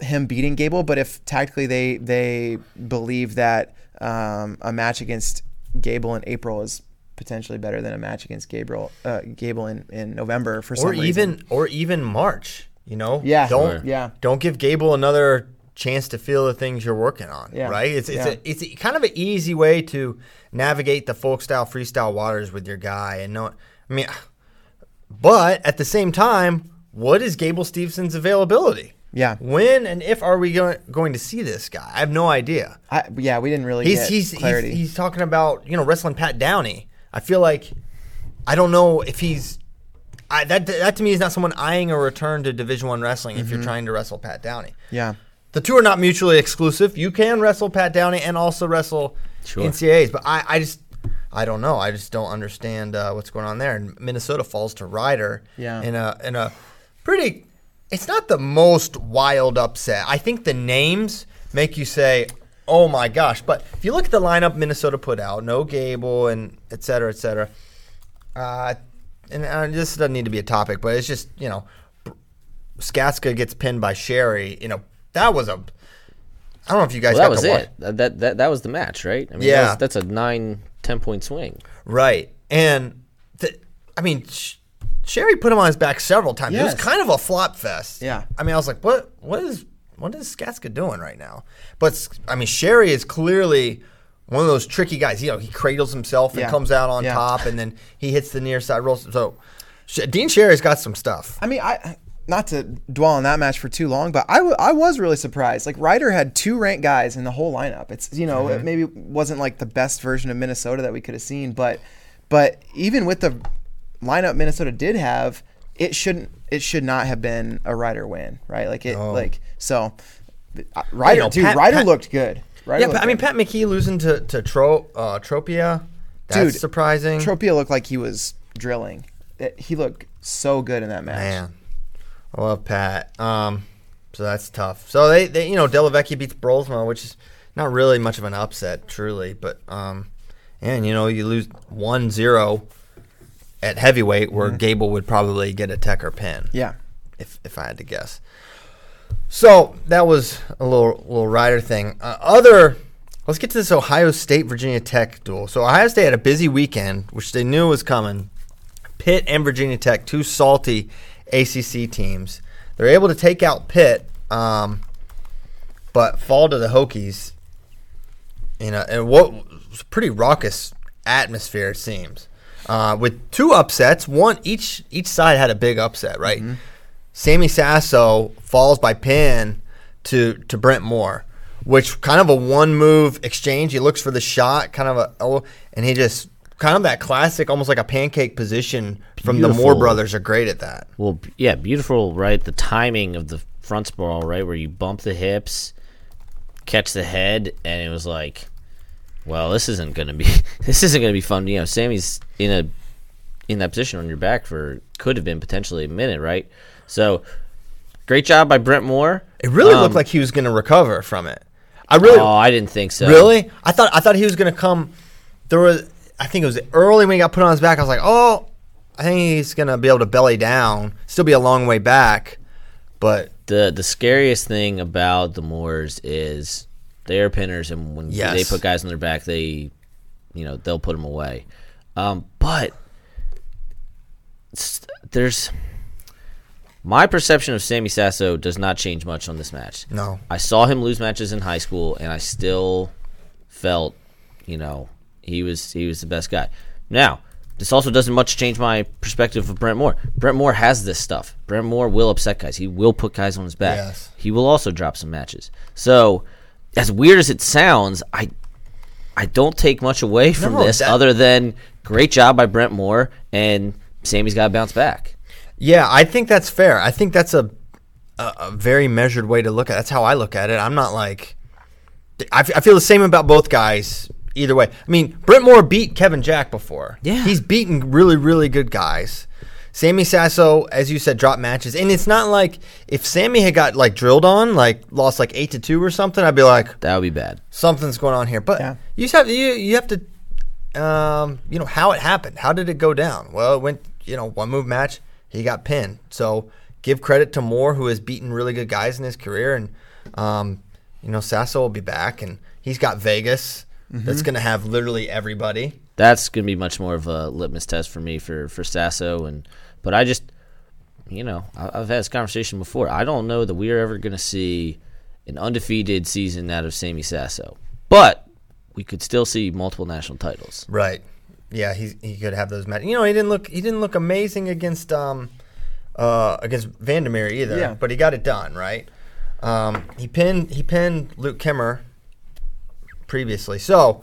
him beating Gable, but if tactically they they believe that um, a match against Gable in April is potentially better than a match against Gabriel uh, Gable in, in November for some or reason. even or even March. You know, Yeah. Don't Sure. Yeah. Don't give Gable another chance to feel the things you're working on. Yeah. Right. It's it's Yeah. a, it's a, kind of an easy way to navigate the folk style freestyle waters with your guy and know. I mean, but at the same time, what is Gable Steveson's availability? Yeah. When and if are we going going to see this guy? I have no idea. I, yeah, we didn't really He's get he's, he's clarity. he's talking about you know wrestling Pat Downey. I feel like I don't know if he's I, that that to me is not someone eyeing a return to Division One wrestling if you're Mm-hmm. trying to wrestle Pat Downey. yeah. The two are not mutually exclusive. You can wrestle Pat Downey and also wrestle Sure. NCAAs, but I, I just I don't know. I just don't understand uh, what's going on there. And Minnesota falls to Rider Yeah. in a in a pretty. It's not the most wild upset. I think the names make you say, "Oh my gosh!" But if you look at the lineup Minnesota put out, no Gable and et cetera, et cetera. Uh, and uh, this doesn't need to be a topic, but it's just you know, Skatska gets pinned by Sherry. You know, that was a. I don't know if you guys Well, that got was it. That, that that was the match, right? I mean, Yeah. that was- that's a nine, ten point swing. Right. And the, I mean, Sh- Sherry put him on his back several times. It was kind of a flop fest. Yeah. I mean, I was like, what what is what is Skatska doing right now? But I mean, Sherry is clearly one of those tricky guys. You know, he cradles himself and Yeah. comes out on Yeah. top, and then he hits the near side rolls. So Dean Sherry's got some stuff. I mean, I not to dwell on that match for too long, but I, w- I was really surprised. Like Rider had two ranked guys in the whole lineup. It's you know mm-hmm. it maybe wasn't like the best version of Minnesota that we could have seen, but but even with the lineup Minnesota did have, it shouldn't it should not have been a Rider win, right? Like it No. like so. uh, Rider, know, dude, Pat- Rider Pat- looked good. Rider Yeah, but, I mean. Pat McKee losing to to Tro, uh, Tropia. That's Dude, surprising. Tropia looked like he was drilling. It- he looked so good in that match. Man, I love Pat. Um, so that's tough. So they, they you know, Delavecchia beats Brolsma, which is not really much of an upset, truly. But um, and you know, you lose 1-0 at heavyweight, where Gable would probably get a tech or pin. Yeah. if if I had to guess. So that was a little little rider thing. Uh, other, let's get to this Ohio State Virginia Tech duel. So Ohio State had a busy weekend, which they knew was coming. Pitt and Virginia Tech, two salty ACC teams. They're able to take out Pitt, um, but fall to the Hokies You know, and what was pretty raucous atmosphere. It seems. Uh, with two upsets, one each each side had a big upset, right? Sammy Sasso falls by pin to to Brent Moore, which kind of a one move exchange. He looks for the shot, kind of a oh, and he just kind of that classic, almost like a pancake position from the Moore brothers are great at that. Well, yeah, beautiful, right? The timing of the front sprawl, right, where you bump the hips, catch the head, and it was like, well, this isn't gonna be, this isn't gonna be fun. You know, Sammy's in a in that position on your back for could have been potentially a minute, right? So, great job by Brent Moore. It really Um, looked like he was going to recover from it. I really, Oh, I didn't think so. really, I thought I thought he was going to come. There was, I think it was early when he got put on his back. I was like, oh, I think he's going to be able to belly down, still be a long way back, but the the scariest thing about the Moors is they are pinners, and when Yes. they put guys on their back, they, you know, they'll put them away. Um, but there's my perception of Sammy Sasso does not change much on this match. No. I saw him lose matches in high school, and I still felt, you know, he was he was the best guy. Now, this also doesn't much change my perspective of Brent Moore. Brent Moore has this stuff. Brent Moore will upset guys. He will put guys on his back. Yes. He will also drop some matches. So, as weird as it sounds, I I don't take much away from No, this that- other than great job by Brent Moore and Sammy's got to bounce back. Yeah, I think that's fair. I think that's a, a a very measured way to look at. it. That's how I look at it. I'm not like I, f- I feel the same about both guys. Either way, I mean, Brent Moore beat Kevin Jack before. Yeah. he's beaten really, really good guys. Sammy Sasso, as you said, dropped matches, and it's not like if Sammy had got like drilled on, like lost like eight to two or something, I'd be like, That would be bad. something's going on here. But Yeah. you have you you have to, um, you know, how it happened. How did it go down? Well, it went, you know, one move match. He got pinned. So give credit to Moore, who has beaten really good guys in his career, and um, you know, Sasso will be back, and he's got Vegas. That's going to have literally everybody. That's gonna be much more of a litmus test for me for for Sasso and but I just you know I- I've had this conversation before. I don't know that we are ever gonna see an undefeated season out of Sammy Sasso, but we could still see multiple national titles. Right. Yeah, he he could have those matches. You know, he didn't look he didn't look amazing against um uh against Vandermeer either. Yeah. But he got it done, right? Um he pinned he pinned Luke Kimmer previously. So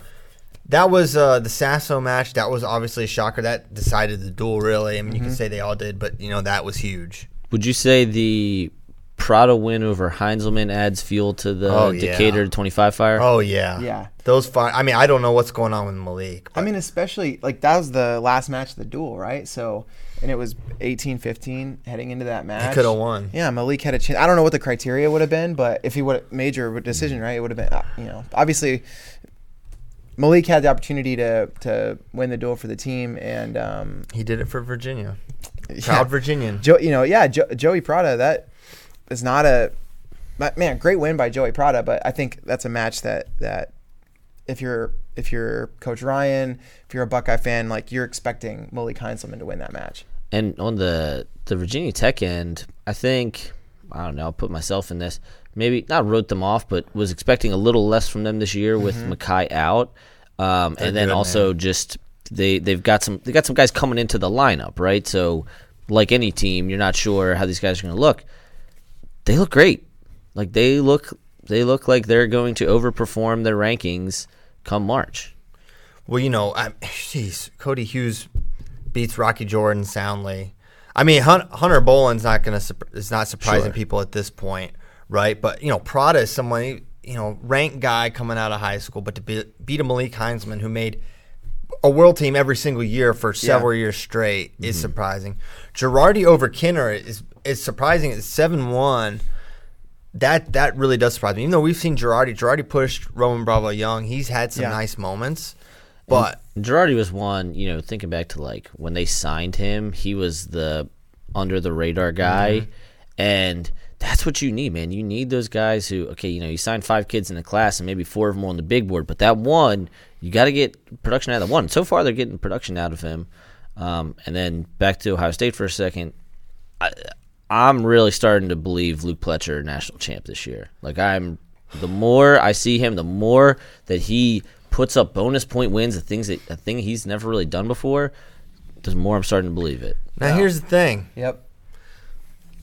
that was uh, the Sasso match. That was obviously a shocker. That decided the duel, really. I mean, you can say they all did, but you know that was huge. Would you say the Prata win over Heinselman adds fuel to the Oh, yeah. Decatur 25 fire? Oh yeah, Yeah. Those fine. I mean, I don't know what's going on with Malik. I mean, especially like that was the last match of the duel, right? So, and it was 18-15 heading into that match. He coulda won. Yeah, Malik had a chance. I don't know what the criteria would have been, but if he would have made your decision right, it would have been, uh, you know, obviously Malik had the opportunity to to win the duel for the team, and um, he did it for Virginia. yeah. Proud Virginian. Joe, you know, yeah, jo- Joey Prata. That is not a man. Great win by Joey Prata, but I think that's a match that that if you're if you're Coach Ryan, if you're a Buckeye fan, like you're expecting Malik Heinselman to win that match. And on the the Virginia Tech end, I think I don't know. I'll put myself in this. Maybe not wrote them off, but was expecting a little less from them this year with Mekhi out, um, and then good, also just they they've got some they got some guys coming into the lineup, right? So like any team, you're not sure how these guys are going to look. They look great. Like they look they look like they're going to overperform their rankings come March. Well, you know, I, jeez, Cody Hughes beats Rocky Jordan soundly. I mean, Hunter Bolen's not going to is not surprising Sure. people at this point, right? But you know, Prata is someone you know ranked guy coming out of high school, but to be, beat a Malik Heinzman who made a world team every single year for several years straight is mm-hmm. surprising. Girardi over Kinner is is surprising. It's seven one. That that really does surprise me. Even though we've seen Girardi, Girardi pushed Roman Bravo Young. He's had some Yeah. nice moments, but Girardi was one, you know, thinking back to like when they signed him, he was the under the radar guy. Mm-hmm. And that's what you need, man. You need those guys who, okay, you know, you signed five kids in the class and maybe four of them on the big board, but that one, you got to get production out of the one. So far, they're getting production out of him. Um, and then back to Ohio State for a second. I, I'm really starting to believe Luke Pletcher national champ this year. Like I'm, the more I see him, the more that he puts up bonus point wins, the things that a thing he's never really done before, the more I'm starting to believe it. now here's the thing: Yep.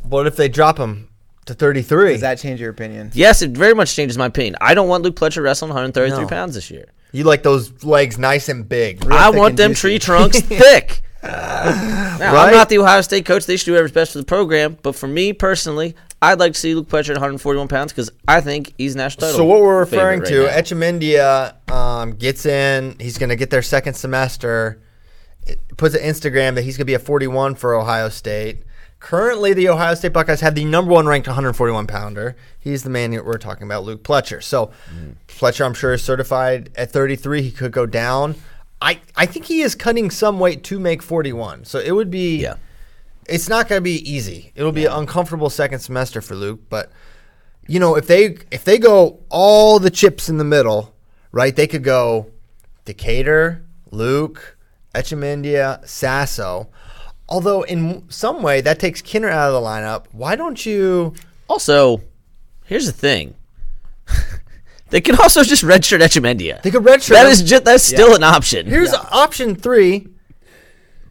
what if they drop him to 33? Does that change your opinion? Yes, it very much changes my opinion. I don't want Luke Pletcher wrestling 133 No. pounds this year. you like those legs nice and big? I thick want and them juicy. tree trunks thick. Now, Right? I'm not the Ohio State coach. They should do whatever's best for the program. But for me personally, I'd like to see Luke Pletcher at 141 pounds because I think he's national title. So what we're referring favorite to, right now. Echemendia um, gets in. He's going to get their second semester. It puts an Instagram that he's going to be a 41 for Ohio State. Currently, the Ohio State Buckeyes have the number one ranked 141 pounder. He's the man that we're talking about, Luke Pletcher. So Pletcher, I'm sure, is certified at 33. He could go down. I, I think he is cutting some weight to make 41. So it would be Yeah. it's not going to be easy. It'll be an uncomfortable second semester for Luke, but you know, if they if they go all the chips in the middle, right? They could go Decatur, Luke, Echemendia, Sasso. Although in some way that takes Kinner out of the lineup. Why don't you? Also, here's the thing. they can also just redshirt Echemendia. They could redshirt. That him. is just that's still an option. Here's option three.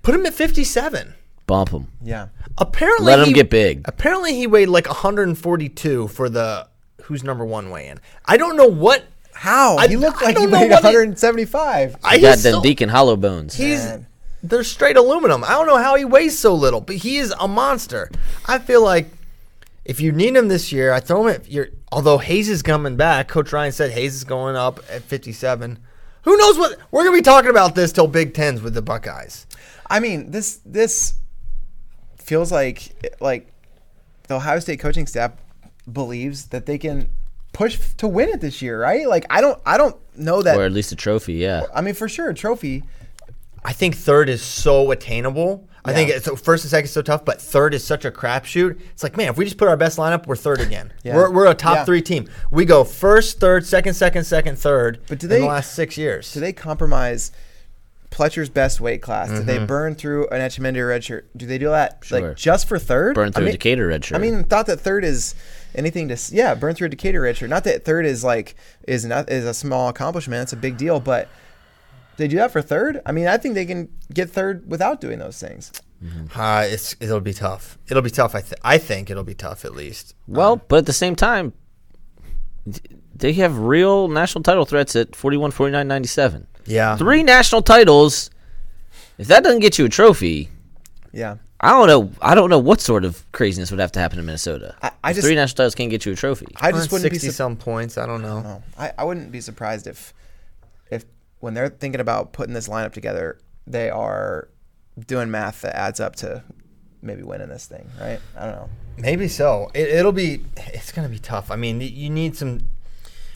Put him at 57. Bump him. Yeah. Apparently, Let him he- get big. Apparently, he weighed like 142 for the who's number one weigh in. I don't know what. How? I- he looked I like he weighed what he- 175. I He got he's them so- Deacon Hollow bones. He's Man. They're straight aluminum. I don't know how he weighs so little, but he is a monster. I feel like if you need him this year, I throw him at your. Although Hayes is coming back, Coach Ryan said Hayes is going up at 57. Who knows what we're gonna be talking about this till Big Tens with the Buckeyes. I mean, this this feels like like the Ohio State coaching staff believes that they can push to win it this year, right? Like I don't I don't know that or at least a trophy, yeah. I mean for sure a trophy. I think third is so attainable. I think it's, so first and second is so tough, but third is such a crapshoot. It's like, man, if we just put our best lineup, we're third again. Yeah. We're, we're a top Yeah. three team. We go first, third, second, second, second, third. But do in they- the last six years? Do they compromise Pletcher's best weight class? Do Mm-hmm. they burn through an Echemendia red shirt? Do they do that Sure. like just for third? Burn through I a mean, Decatur red shirt. I mean, thought that third is anything to yeah, burn through a Decatur red shirt. Not that third is like is not is a small accomplishment. It's a big deal, but they do that for third. I mean, I think they can get third without doing those things. Uh, it's it'll be tough. It'll be tough. I th- I think it'll be tough at least. well, but at the same time, they have real national title threats at 41, 49, 97. Yeah. Three national titles. If that doesn't get you a trophy, Yeah. I don't know. I don't know what sort of craziness would have to happen in Minnesota. I- I just- three national titles can't get you a trophy. I just wouldn't be sixty su- some points. I don't know. No, I, I wouldn't be surprised if if when they're thinking about putting this lineup together, they are doing math that adds up to maybe winning this thing, right? I don't know. Maybe so. It, it'll be. It's gonna be tough. I mean, you need some.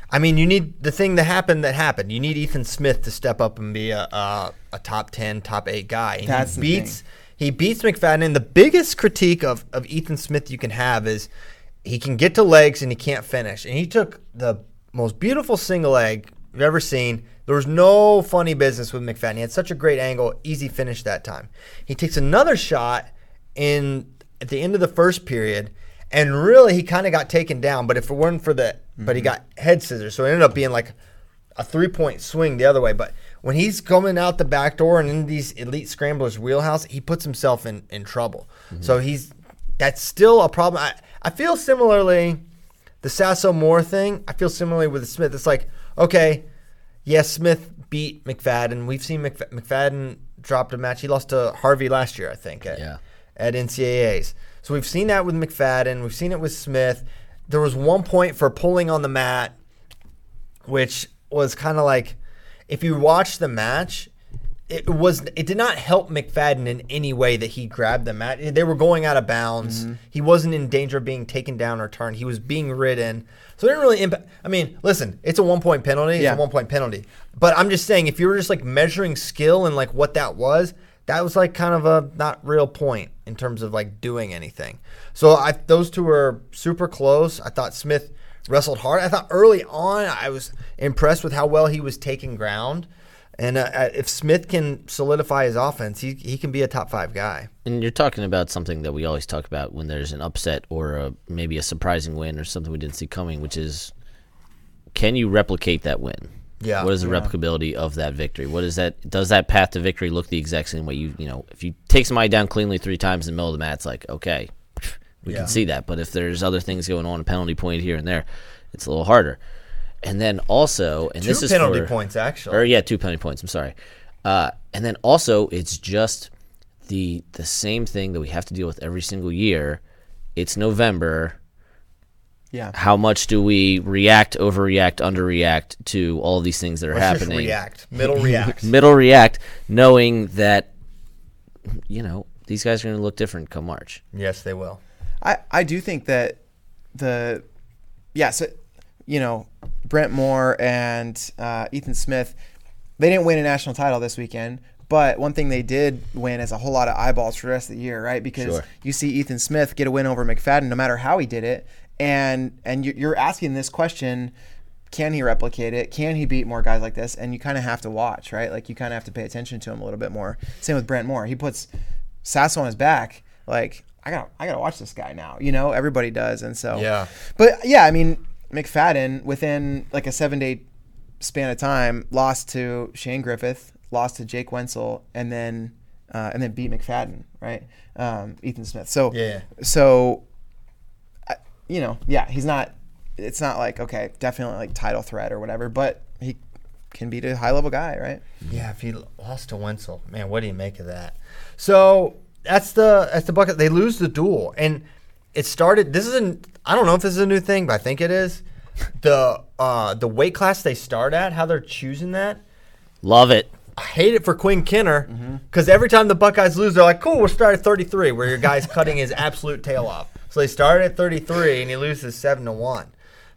I mean, you need the thing that happened that happened. You need Ethan Smith to step up and be a a, a top ten, top eight guy. And That's he beats. He beats McFadden. And the biggest critique of of Ethan Smith you can have is he can get to legs and he can't finish. And he took the most beautiful single leg you've ever seen. There was no funny business with McFadden. He had such a great angle, easy finish that time. He takes another shot in at the end of the first period, and really he kind of got taken down. But if it weren't for the, but he mm-hmm. got head scissors, so it ended up being like a three point swing the other way. But when he's coming out the back door and in these elite scramblers wheelhouse, he puts himself in in trouble. Mm-hmm. So he's that's still a problem. I, I feel similarly the Sasso Moore thing. I feel similarly with Smith. It's like okay, yes, Smith beat McFadden. We've seen McF- McFadden dropped a match. He lost to Harvey last year, I think. At, Yeah. At NCAA's. So we've seen that with McFadden. We've seen it with Smith. There was one point for pulling on the mat, which was kind of like, if you watch the match, it was it did not help McFadden in any way that he grabbed the mat. They were going out of bounds. Mm-hmm. He wasn't in danger of being taken down or turned. He was being ridden. So it didn't really impact. I mean, listen, it's a one point penalty. It's Yeah. a one point penalty. But I'm just saying, if you were just like measuring skill and like what that was, that was like kind of a not real point in terms of like doing anything. So I those two were super close. I thought Smith wrestled hard. I thought early on I was impressed with how well he was taking ground. And uh, uh, if Smith can solidify his offense, he, he can be a top five guy. And you're talking about something that we always talk about when there's an upset or a, maybe a surprising win or something we didn't see coming, which is can you replicate that win? Yeah. What is the replicability of that victory? What is that? Does that path to victory look the exact same way? You you know, if you take somebody down cleanly three times in the middle of the mat, it's like okay, we Yeah. can see that. But if there's other things going on, a penalty point here and there, it's a little harder. And then also, and Two this is penalty for- points, actually. or yeah, two penalty points. I'm sorry. Uh, and then also, it's just the the same thing that we have to deal with every single year. It's November. Yeah. How much do we react, overreact, underreact to all these things that are Let's happening? react. Middle react. Middle react, knowing that you know these guys are going to look different come March. yes, they will. I, I do think that the yes, so you know, Brent Moore and uh, Ethan Smith, they didn't win a national title this weekend. But one thing they did win is a whole lot of eyeballs for the rest of the year, right? Because Sure. you see Ethan Smith get a win over McFadden, no matter how he did it, and and you- you're asking this question: Can he replicate it? Can he beat more guys like this? And you kind of have to watch, right? Like you kind of have to pay attention to him a little bit more. Same with Brent Moore. He puts Sasso on his back, like I got I got to watch this guy now. You know, everybody does, and so Yeah. But yeah, I mean, McFadden within like a seven day span of time lost to Shane Griffith, lost to Jake Wenzel, and then uh, and then beat McFadden, right? Um, Ethan Smith. So Yeah. so I- you know, yeah, he's not. It's not like okay, definitely like title threat or whatever, but he can beat a high level guy, right? Yeah, if he lost to Wenzel, man, what do you make of that? So that's the that's the bucket. They lose the duel, and it started. This isn't. I don't know if this is a new thing, but I think it is. The uh, the weight class they start at, how they're choosing that. Love it. I hate it for Quinn Kinner Mm-hmm. because every time the Buckeyes lose, they're like, "Cool, we'll start at 33," where your guy's cutting his absolute tail off. So they start at 33, and he loses seven to one.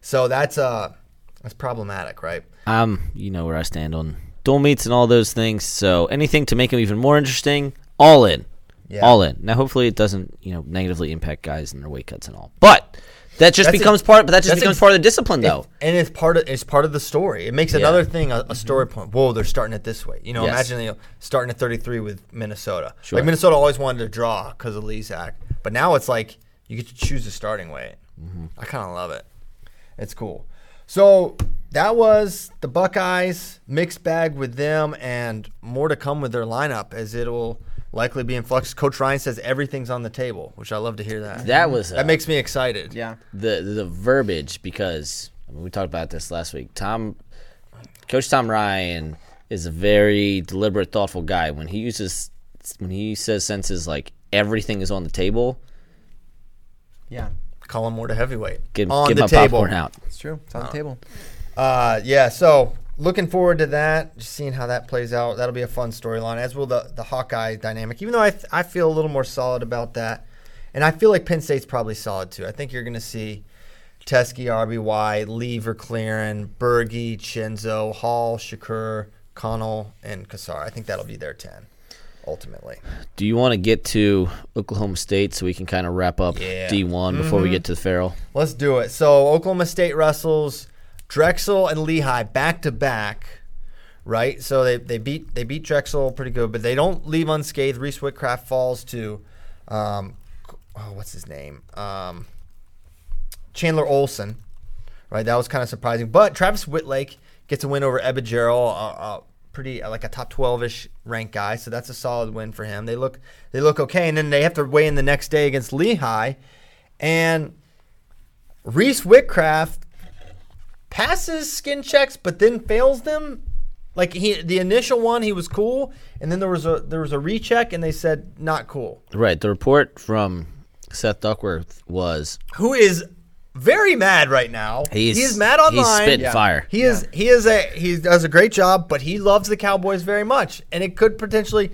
So that's uh that's problematic, right? Um, you know where I stand on dual meets and all those things. So anything to make them even more interesting, all in, Yeah. all in. Now, hopefully, it doesn't you know negatively impact guys and their weight cuts and all. But that just That's becomes a- part. But that just becomes ex- part of the discipline, though. It- and it's part of it's part of the story. It makes another thing a, a story point. Whoa, they're starting it this way. You know, Yes. imagine you know, starting at 33 with Minnesota. Sure. Like Minnesota always wanted to draw because of Lezak, but now it's like you get to choose the starting weight. Mm-hmm. I kind of love it. It's cool. So that was the Buckeyes mixed bag with them, and more to come with their lineup as it'll likely be in flux. Coach Ryan says everything's on the table, which I love to hear that. That was uh, that makes me excited. Yeah. the the verbiage because I mean, we talked about this last week. Tom, Coach Tom Ryan is a very deliberate, thoughtful guy. When he uses when he says senses like everything is on the table, Yeah. Call him more to heavyweight. get, on get the my table. popcorn out. It's true. It's on the table. Uh, yeah, so looking forward to that. Just seeing how that plays out. That'll be a fun storyline, as will the the Hawkeye dynamic. Even though I th- I feel a little more solid about that, and I feel like Penn State's probably solid too. I think you're going to see Teske, RBY, Lever, Claren, Berge, Chenzo, Hall, Shakur, Conel, and Cassar. I think that'll be their ten ultimately. Do you want to get to Oklahoma State so we can kind of wrap up Yeah. D one before we mm-hmm. get to the Farrell? Let's do it. So Oklahoma State wrestles Drexel and Lehigh back to back, right? So they, they beat they beat Drexel pretty good, but they don't leave unscathed. Reese Whitcraft falls to, um, oh, what's his name? Um, Chandler Olson, right? That was kind of surprising. But Travis Wittlake gets a win over Ebigero, a, a pretty like a top twelve ish ranked guy. So that's a solid win for him. They look they look okay, and then they have to weigh in the next day against Lehigh, and Reese Whitcraft passes skin checks, but then fails them. Like he, the initial one, he was cool, and then there was a there was a recheck, and they said not cool. Right. The report from Seth Duckworth was Who is very mad right now? he's he is mad online. He's spitting Yeah. fire. He is he is a he does a great job, but he loves the Cowboys very much, and it could potentially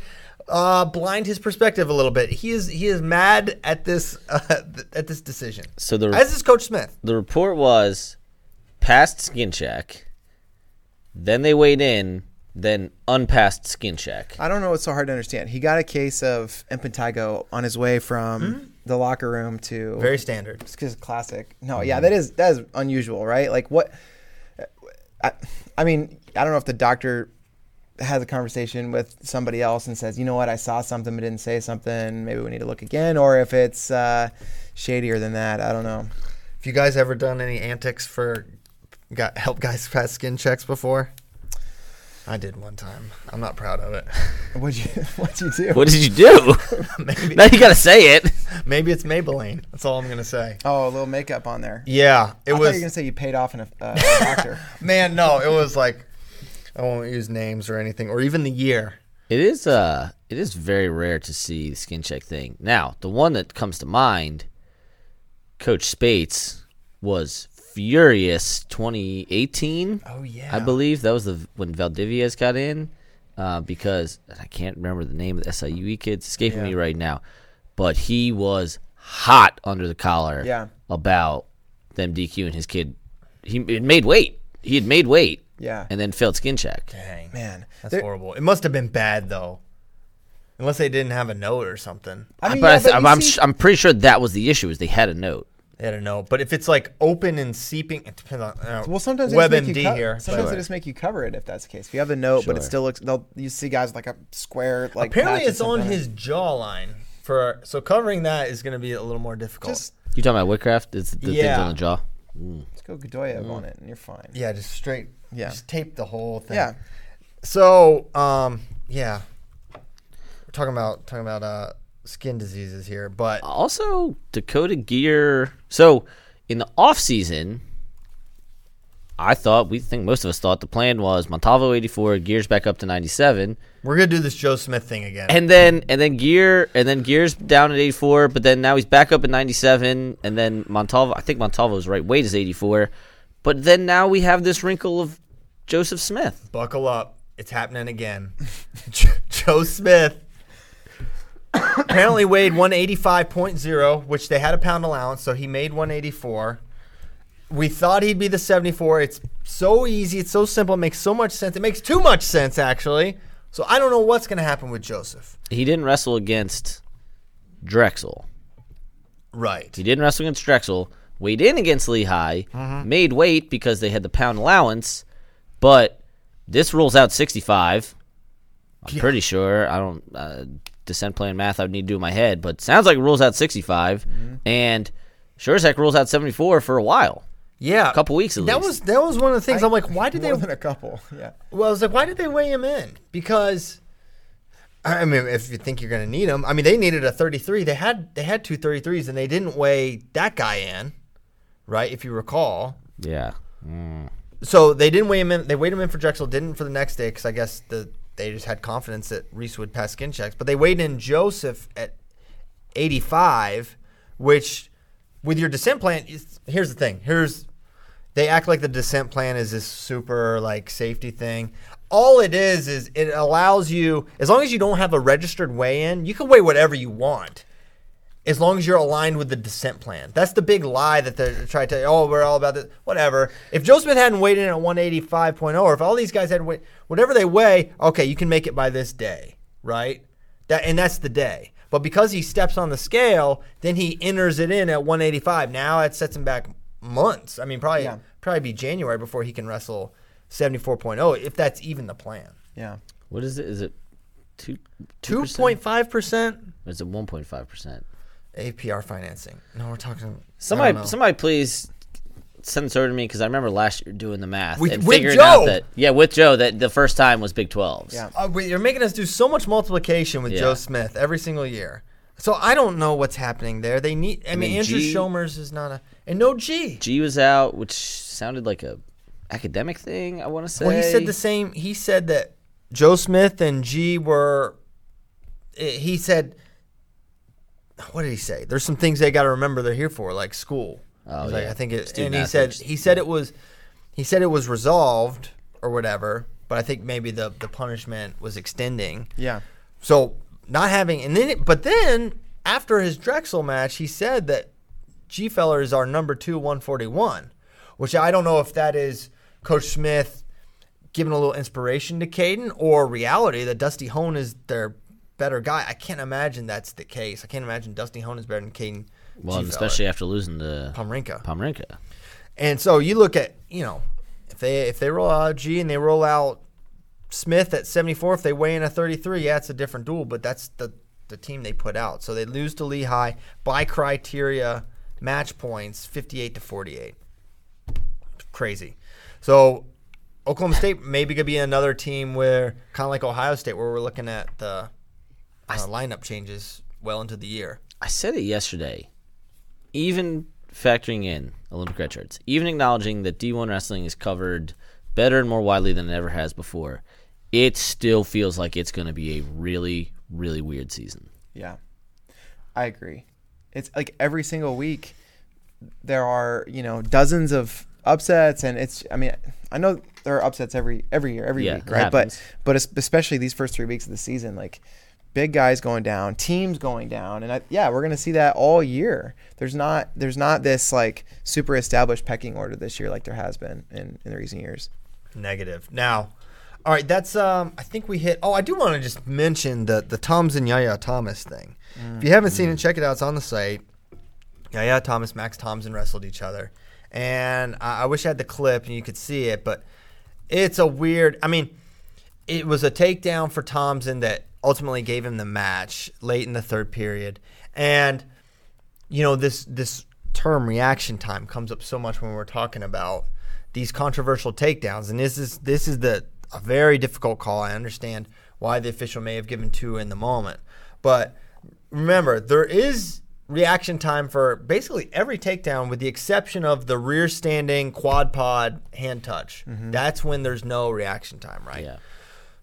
uh, blind his perspective a little bit. He is he is mad at this uh, at this decision. So the As is Coach Smith. the report was passed skin check, then they weighed in, then unpassed skin check. I don't know what's so hard to understand. He got a case of impetigo on his way from the locker room to Very standard. It's just classic. No, yeah, that is that is unusual, right? Like what? I, I mean, I don't know if the doctor has a conversation with somebody else and says, you know what, I saw something but didn't say something. Maybe we need to look again, or if it's uh, shadier than that. I don't know. Have you guys ever done any antics for got help guys pass skin checks before? I did one time. I'm not proud of it. What'd you What'd you do? What did you do? maybe now you gotta say it. maybe it's Maybelline. That's all I'm gonna say. Oh, a little makeup on there. Yeah, it I thought was. you were gonna say you paid off in a, uh, a doctor. man, no, it was like I won't use names or anything, or even the year. It is uh it is very rare to see the skin check thing. Now, the one that comes to mind, Coach Spates was furious 2018. Oh yeah, I believe that was the when Valdivias got in, uh, because I can't remember the name of the SIUE kid. It's escaping me right now, but he was hot under the collar Yeah. about them DQ and his kid. He had made weight. He had made weight Yeah, and then failed skin check. Dang, man. that's There- horrible. It must have been bad though, unless they didn't have a note or something. I mean, but yeah, I th- but I'm, see- sh- I'm pretty sure that was the issue. Is they had a note. They don't know, But if it's like open and seeping, it depends on uh, Well, sometimes they just make WebMD you co- here. Sometimes but- they just make you cover it if that's the case. If you have a note, but it still looks. They'll you see guys like a square like. apparently it's on his jawline. For so covering that is going to be a little more difficult. Just You talking about Whitcraft? It's the things on the jaw. Let's go Godoyev on it and you're fine. yeah, just straight. Yeah. just tape the whole thing. Yeah. So, um, yeah, we're talking about talking about uh skin diseases here, but Also, Dakota Geer. So, in the off season, I thought we think most of us thought the plan was Montalvo 84, Geer's back up to 97, we're gonna do this Joe Smith thing again. and then and then Geer and then Geer's down at 84, but then now he's back up at 97, and then Montalvo. I think Montalvo's right weight is 84, but then now we have this wrinkle of Joseph Smith. Buckle up. It's happening again. Joe Smith apparently weighed 185.0, which they had a pound allowance, so he made 184. We thought he'd be the 74. It's so easy. It's so simple. It makes so much sense. It makes too much sense, actually. So I don't know what's going to happen with Joseph. He didn't wrestle against Drexel. Right. He didn't wrestle against Drexel. Weighed in against Lehigh. Made weight because they had the pound allowance. But this rules out 65. I'm pretty sure. I don't uh, descent plan math. I would need to do in my head, but sounds like it rules out 65. And sure as heck rules out 74 for a while, Yeah. a couple weeks at That least. was that was one of the things. I, am like, why did More they? than a couple. Yeah. Well, I was like, why did they weigh him in? Because, I mean, if you think you're going to need him, I mean, they needed a 33. They had they had two 33s, and they didn't weigh that guy in, right? If you recall, yeah. Mm. so they didn't weigh him in. They weighed him in for Drexel, didn't for the next day because I guess the they just had confidence that Reese would pass skin checks. But they weighed in Joseph at 85, which with your descent plan, here's the thing. Here's they act like the descent plan is this super like safety thing. All it is is it allows you, as long as you don't have a registered weigh in, you can weigh whatever you want as long as you're aligned with the descent plan. That's the big lie that they're trying to. Oh, we're all about this. Whatever. If Joe Smith hadn't weighed in at 185.0, or if all these guys had weighed, whatever they weigh, okay, you can make it by this day, right? That and that's the day. But because he steps on the scale, then he enters it in at 185. Now it sets him back months. I mean, probably Yeah. probably be January before he can wrestle 74.0, if that's even the plan. Yeah. What is it? Is it two? 2.5 percent Or is it 1.5 percent? APR financing. No, we're talking. Somebody, somebody, please send this over to me because I remember last year doing the math With- and with figuring Joe! out that yeah, with Joe, that the first time was Big 12s. Yeah. Uh, we- you're making us do so much multiplication with Yeah. Joe Smith every single year. So I don't know what's happening there. They need. I, mean, mean, Andrew G- Shomers is not a and no G. G was out, which sounded like a academic thing. I want to say. Well, he said the same. He said that Joe Smith and G were. eh, He said, "What did he say?" There's some things they got to remember. They're here for, like school. Oh, He's like, yeah. I think it. Student and he said he said it was, he said it was resolved or whatever. But I think maybe the the punishment was extending. Yeah. So not having and then it, but then after his Drexel match, he said that Gfeller is our number two 141, which I don't know if that is Coach Smith giving a little inspiration to Kaden or reality that Dusty Hone is their better guy. I can't imagine that's the case. I can't imagine Dusty Hone is better than Kaden. well, especially after losing to Pomrinka. Pomrinka. And so you look at, you know, if they if they roll out G and they roll out Smith at 74, if they weigh in at 33, yeah, it's a different duel, but that's the the team they put out. So they lose to Lehigh by criteria match points 58 to 48. Crazy. So Oklahoma State maybe could be another team where kind of like Ohio State where we're looking at the uh, lineup changes well into the year. I said it yesterday. Even factoring in Olympic red shirts, even acknowledging that D1 wrestling is covered better and more widely than it ever has before, it still feels like it's going to be a really, really weird season. Yeah, I agree. It's like every single week there are you know dozens of upsets, and it's. I mean, I know there are upsets every every year, every Yeah, week, right? But but especially these first three weeks of the season, like big guys going down, teams going down, and I, yeah, we're gonna see that all year. There's not there's not this like super established pecking order this year like there has been in in the recent years. Negative. Now, all right, that's um I think we hit oh, I do want to just mention the the Tom's and Yahya Thomas thing. If you haven't seen it, check it out. It's on the site. Yeah. Thomas Max Thompson wrestled each other, and I, I wish I had the clip and you could see it, but it's a weird. I mean, it was a takedown for Thompson that ultimately gave him the match late in the third period, and you know this this term reaction time comes up so much when we're talking about these controversial takedowns, and this is this is the a very difficult call. I understand why the official may have given two in the moment, but remember there is reaction time for basically every takedown with the exception of the rear standing quad pod hand touch. Mm-hmm. That's when there's no reaction time, right? Yeah.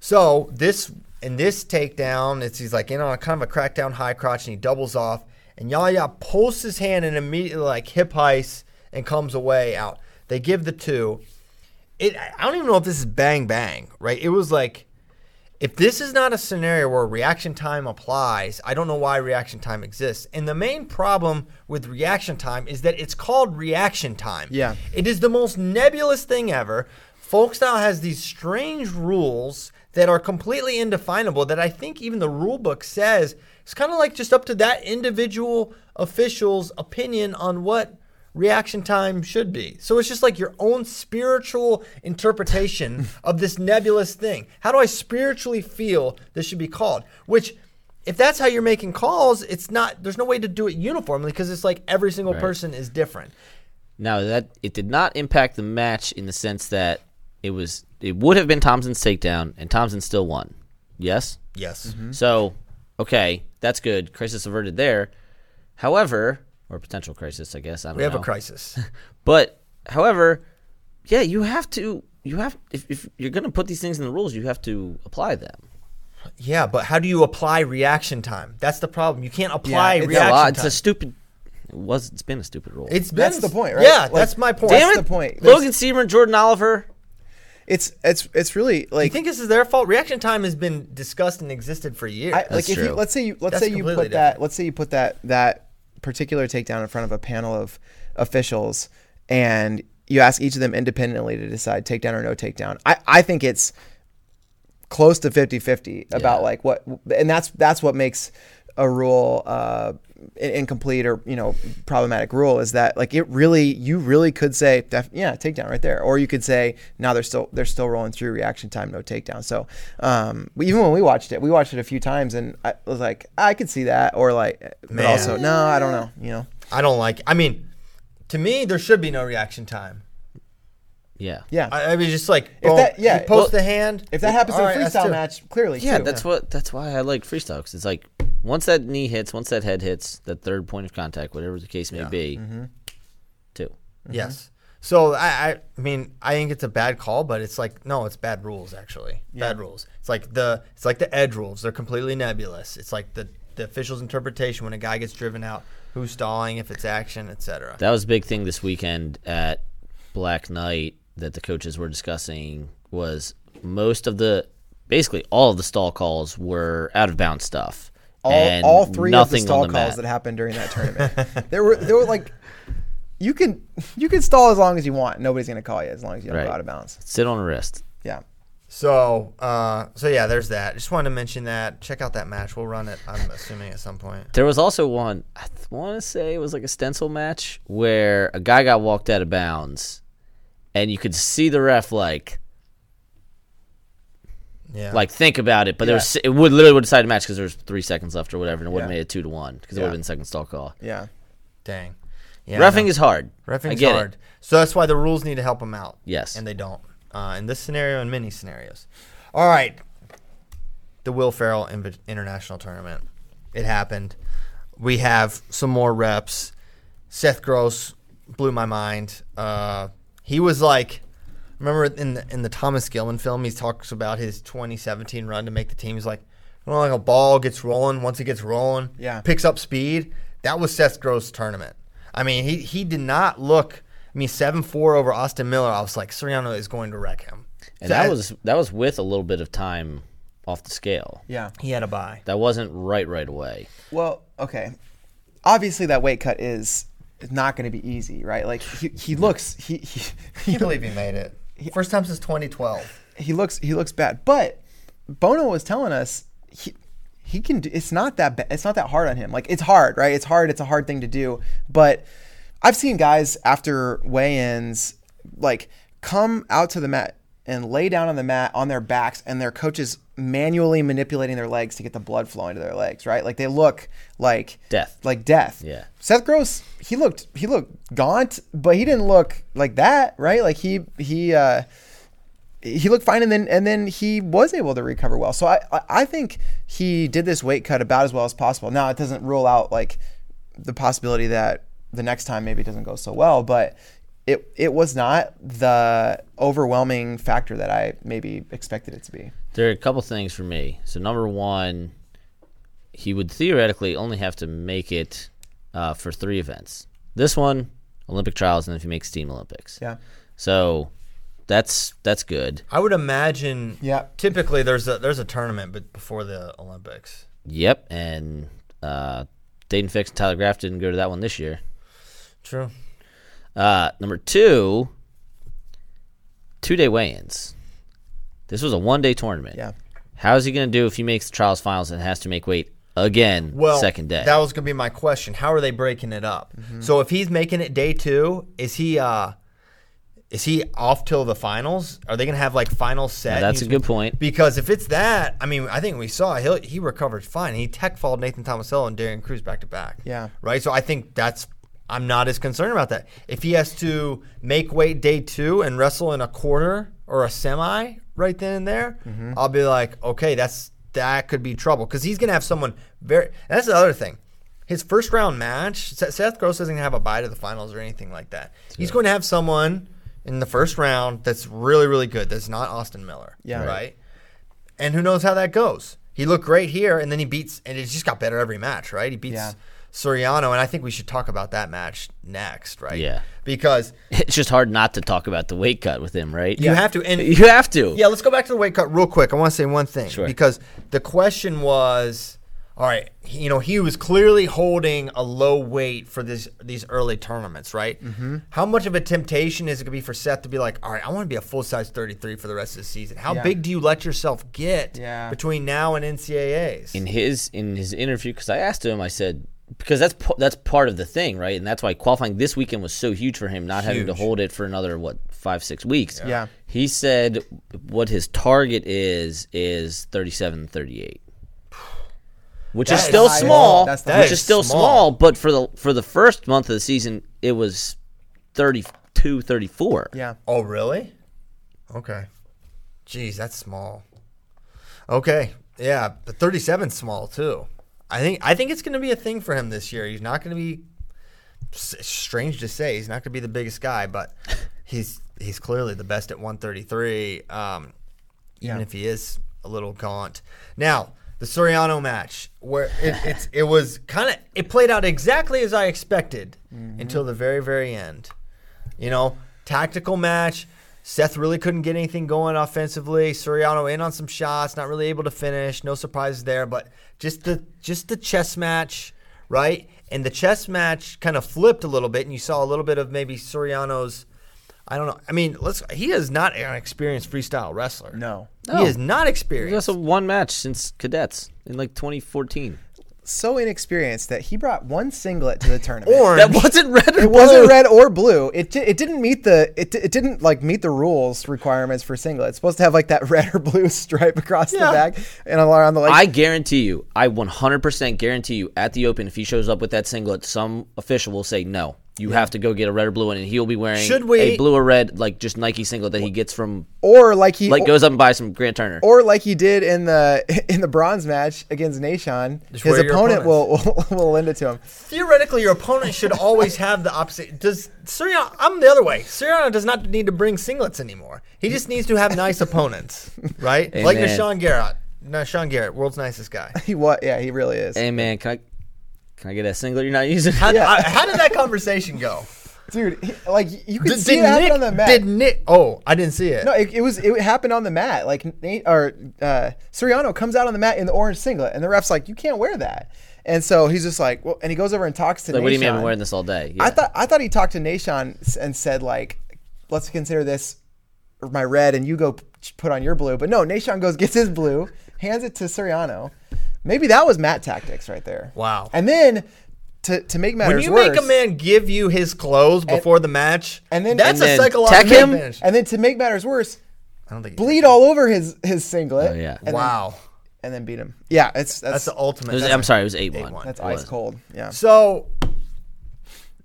So this in this takedown, it's he's like in on a kind of a crackdown high crotch and he doubles off and Yahya pulls his hand and immediately like hip heist and comes away out. They give the two. It I don't even know if this is bang bang, right? It was like if this is not a scenario where reaction time applies, I don't know why reaction time exists. And the main problem with reaction time is that it's called reaction time. Yeah. It is the most nebulous thing ever. Folk style has these strange rules that are completely indefinable that I think even the rule book says it's kind of like just up to that individual official's opinion on what reaction time should be. So it's just like your own spiritual interpretation of this nebulous thing. How do I spiritually feel this should be called? Which if that's how you're making calls, it's not there's no way to do it uniformly because it's like every single Right. person is different. Now that it did not impact the match in the sense that it was it would have been Thompson's takedown and Thompson still won. Yes? Yes. Mm-hmm. So, okay, that's good. Crisis averted there. However, or potential crisis, I guess. I don't We have know. a crisis. But however, yeah, you have to you have if, if you're gonna put these things in the rules, you have to apply them. yeah, but how do you apply reaction time? That's the problem. You can't apply it's- reaction well, time. it's a stupid. It was it's been a stupid rule. It's been, That's the point, right? Yeah, Like, that's my point. Damn That's it, the point. There's- Logan Seamer, Jordan Oliver. It's it's it's really like. You think this is their fault? Reaction time has been discussed and existed for years. I, like That's if you true. let's say you let's That's say you put completely that different. let's say you put that that particular takedown in front of a panel of officials and you ask each of them independently to decide takedown or no takedown. I, I think it's close to 50-50 about Yeah. like what and that's that's what makes a rule uh in- incomplete or you know problematic rule is that like it really you really could say def- yeah takedown right there or you could say now they're still they're still rolling through reaction time no takedown so um even when we watched it we watched it a few times and I was like I could see that or like but also no I don't know you know I don't like. I mean, to me, there should be no reaction time. Yeah. yeah I, I mean, just like If boom, that- yeah, you post well, the hand. if that happens in a right, that's freestyle match clearly Yeah, too. that's what that's why I like freestyle because it's like once that knee hits, once that head hits, that third point of contact, whatever the case may Yeah. be, Mm-hmm. two. Yes. So I, I, I mean, I think it's a bad call, but it's like no, it's bad rules actually. Bad rules. It's like the it's like the edge rules. They're completely nebulous. It's like the the official's interpretation when a guy gets driven out, who's stalling, if it's action, etc. That was a big thing this weekend at Black Knight that the coaches were discussing was most of the basically all of the stall calls were out of bounds stuff. all, and all three of the stall the calls mat. that happened during that tournament. there were there were like you can you can stall as long as you want. Nobody's gonna call you as long as you don't Right. go out of bounds. Sit on a wrist. Yeah. So, uh, so yeah, there's that. Just wanted to mention that. Check out that match. We'll run it. I'm assuming at some point. There was also one I want to say it was like a stencil match where a guy got walked out of bounds, and you could see the ref like Yeah. like think about it, but there was it would literally would decide the match because there was three seconds left or whatever, and it would have Yeah. made it two to one because it Yeah. would have been second stall call. Yeah. dang. Yeah. Roughing no. is hard. I Roughing's get hard. It. So that's why the rules need to help them out. Yes. And they don't. Uh, in this scenario and many scenarios. All right. The Bill Farrell Inv- International Tournament. It happened. We have some more reps. Seth Gross blew my mind. Uh, he was like, remember in the in the Thomas Gilman film, he talks about his 2017 run to make the team. He's like, you know, like a ball gets rolling. Once it gets rolling, Yeah. picks up speed. That was Seth Gross' tournament. I mean, he he did not look. I mean, seven four over Austin Miller. I was like, Soriano is going to wreck him. And that was that was with a little bit of time off the scale. Yeah. he had a buy. That wasn't right right away. Well, okay. Obviously, that weight cut is not going to be easy, right? Like he, he looks he, he He believe he made it. First time since 2012. he looks he looks bad. But Bono was telling us he he can. Do, it's not that. Ba- it's not that hard on him. Like it's hard, right? It's hard. It's a hard thing to do. But I've seen guys after weigh-ins like come out to the mat and lay down on the mat on their backs, and their coaches manually manipulating their legs to get the blood flowing to their legs, right? Like they look like Death. like death. Yeah. Seth Gross, he looked he looked gaunt, but he didn't look like that, right? Like he he uh he looked fine and then and then he was able to recover well. So I I- I think he did this weight cut about as well as possible. Now it doesn't rule out like the possibility that the next time maybe it doesn't go so well, but it it was not the overwhelming factor that I maybe expected it to be. There are a couple things for me. So number one, he would theoretically only have to make it uh, for three events. This one, Olympic trials, and if he makes Team Olympics. Yeah. So that's that's good. I would imagine. Yeah. Typically, there's a there's a tournament, but before the Olympics. Yep. And uh, Daton Fix and Tyler Graff didn't go to that one this year. True. Uh, number two, two day weigh ins. This was a one day tournament. Yeah. How is he going to do if he makes the trials finals and has to make weight again Well, second day? That was gonna be my question. How are they breaking it up? Mm-hmm. So if he's making it day two, is he uh is he off till the finals? Are they gonna have like final set? Now, that's He's- a good point. Because if it's that, I mean, I think we saw he he recovered fine. He tech followed Nathan Tomasello and Darian Cruz back to back. Yeah. Right. So I think that's. I'm not as concerned about that. If he has to make weight day two and wrestle in a quarter or a semi right then and there, Mm-hmm. I'll be like, okay, that's that could be trouble because he's gonna have someone very. That's the other thing. His first round match, Seth Gross doesn't gonna have a bye to the finals or anything like that. He's going to have someone in the first round that's really, really good. That's not Austin Miller. Yeah. Right. And who knows how that goes? He looked great here, and then he beats, and it just got better every match, right? He beats Yeah. Suriano, and I think we should talk about that match next, right? Yeah. Because It's just hard not to talk about the weight cut with him, right? you have to, and You have to. yeah, let's go back to the weight cut real quick. I want to say one thing Sure. because the question was, all right, you know, he was clearly holding a low weight for this these early tournaments, right? Mm-hmm. How much of a temptation is it going to be for Seth to be like, all right, I want to be a full size 33 for the rest of the season? How Yeah. big do you let yourself get Yeah. between now and NCAAs? in his in his interview because I asked him, I said because that's that's part of the thing, right? And that's why qualifying this weekend was so huge for him, not having to hold it for another what five six weeks. Yeah. He said what his target is is 37 38. Which That is is still small, That's the which highest. is still Small. small, but for the for the first month of the season, it was 32, 34. Yeah. Oh, really? Okay. Jeez, that's small. Okay. Yeah, the 37's small too. I think I think it's going to be a thing for him this year. He's not going to be strange to say, he's not going to be the biggest guy, but he's he's clearly the best at 133. Um, even Yeah. if he is a little gaunt. Now, the Suriano match, where it, it's it was kind of it played out exactly as I expected until the very very end. You know, tactical match. Seth really couldn't get anything going offensively. Suriano in on some shots, not really able to finish. No surprises there, but just the just the chess match, right? And the chess match kind of flipped a little bit, and you saw a little bit of maybe Suriano's. I don't know. I mean, let's. He is not an experienced freestyle wrestler. No. he is not He experienced. also one match since cadets in like 2014. So inexperienced that he brought one singlet to the tournament. Orange. That wasn't red or it blue. wasn't red or blue. It, di- it didn't meet the it, di- it didn't like meet the rules requirements for singlet. It's supposed to have like that red or blue stripe across Yeah. the back and around the leg. I guarantee you, I 100% guarantee you, at the Open, if he shows up with that singlet, some official will say no. You have to go get a red or blue one, and he'll be wearing Should we- a blue or red, like just Nike singlet that he gets from, or like he like goes up and buys some Grant Turner. or like he did in the in the bronze match against Nahshon. Just His opponent will, will will lend it to him. Theoretically, your opponent should always have the opposite. Does Suriano? I'm the other way. Suriano does not need to bring singlets anymore. He just needs to have nice opponents, right? Like Amen. Nahshon Garrett. Nahshon Garrett, world's nicest guy. He what? Yeah, he really is. hey man, can I can I get that singlet you're not using? How, Yeah. I- how did that conversation go? Dude, he, like you could Did, see did it happen Nick? on the mat. Did Nick? Oh, I didn't see it. No, it, it was it happened on the mat. Like Nate or uh, Suriano comes out on the mat in the orange singlet, and the ref's like, "You can't wear that." And so he's just like, "Well," and he goes over and talks to. like, what do you mean I've been wearing this all day? Yeah. I thought I thought he talked to Nahshon and said like, "Let's consider this my red, and you go put on your blue." But no, Nahshon goes gets his blue, hands it to Suriano, maybe that was mat tactics right there. Wow. And then to to make matters when you worse, make a man give you his clothes before the match, and then- that's And a then psychological tech him? advantage. and then to make matters worse, I don't think bleed all over his his singlet. Oh, yeah. and then- Wow, and then beat him. Yeah, it's that's that's the ultimate. Was, that's I'm sorry, it was eight one. 8-1. that's ice cold. Yeah. So,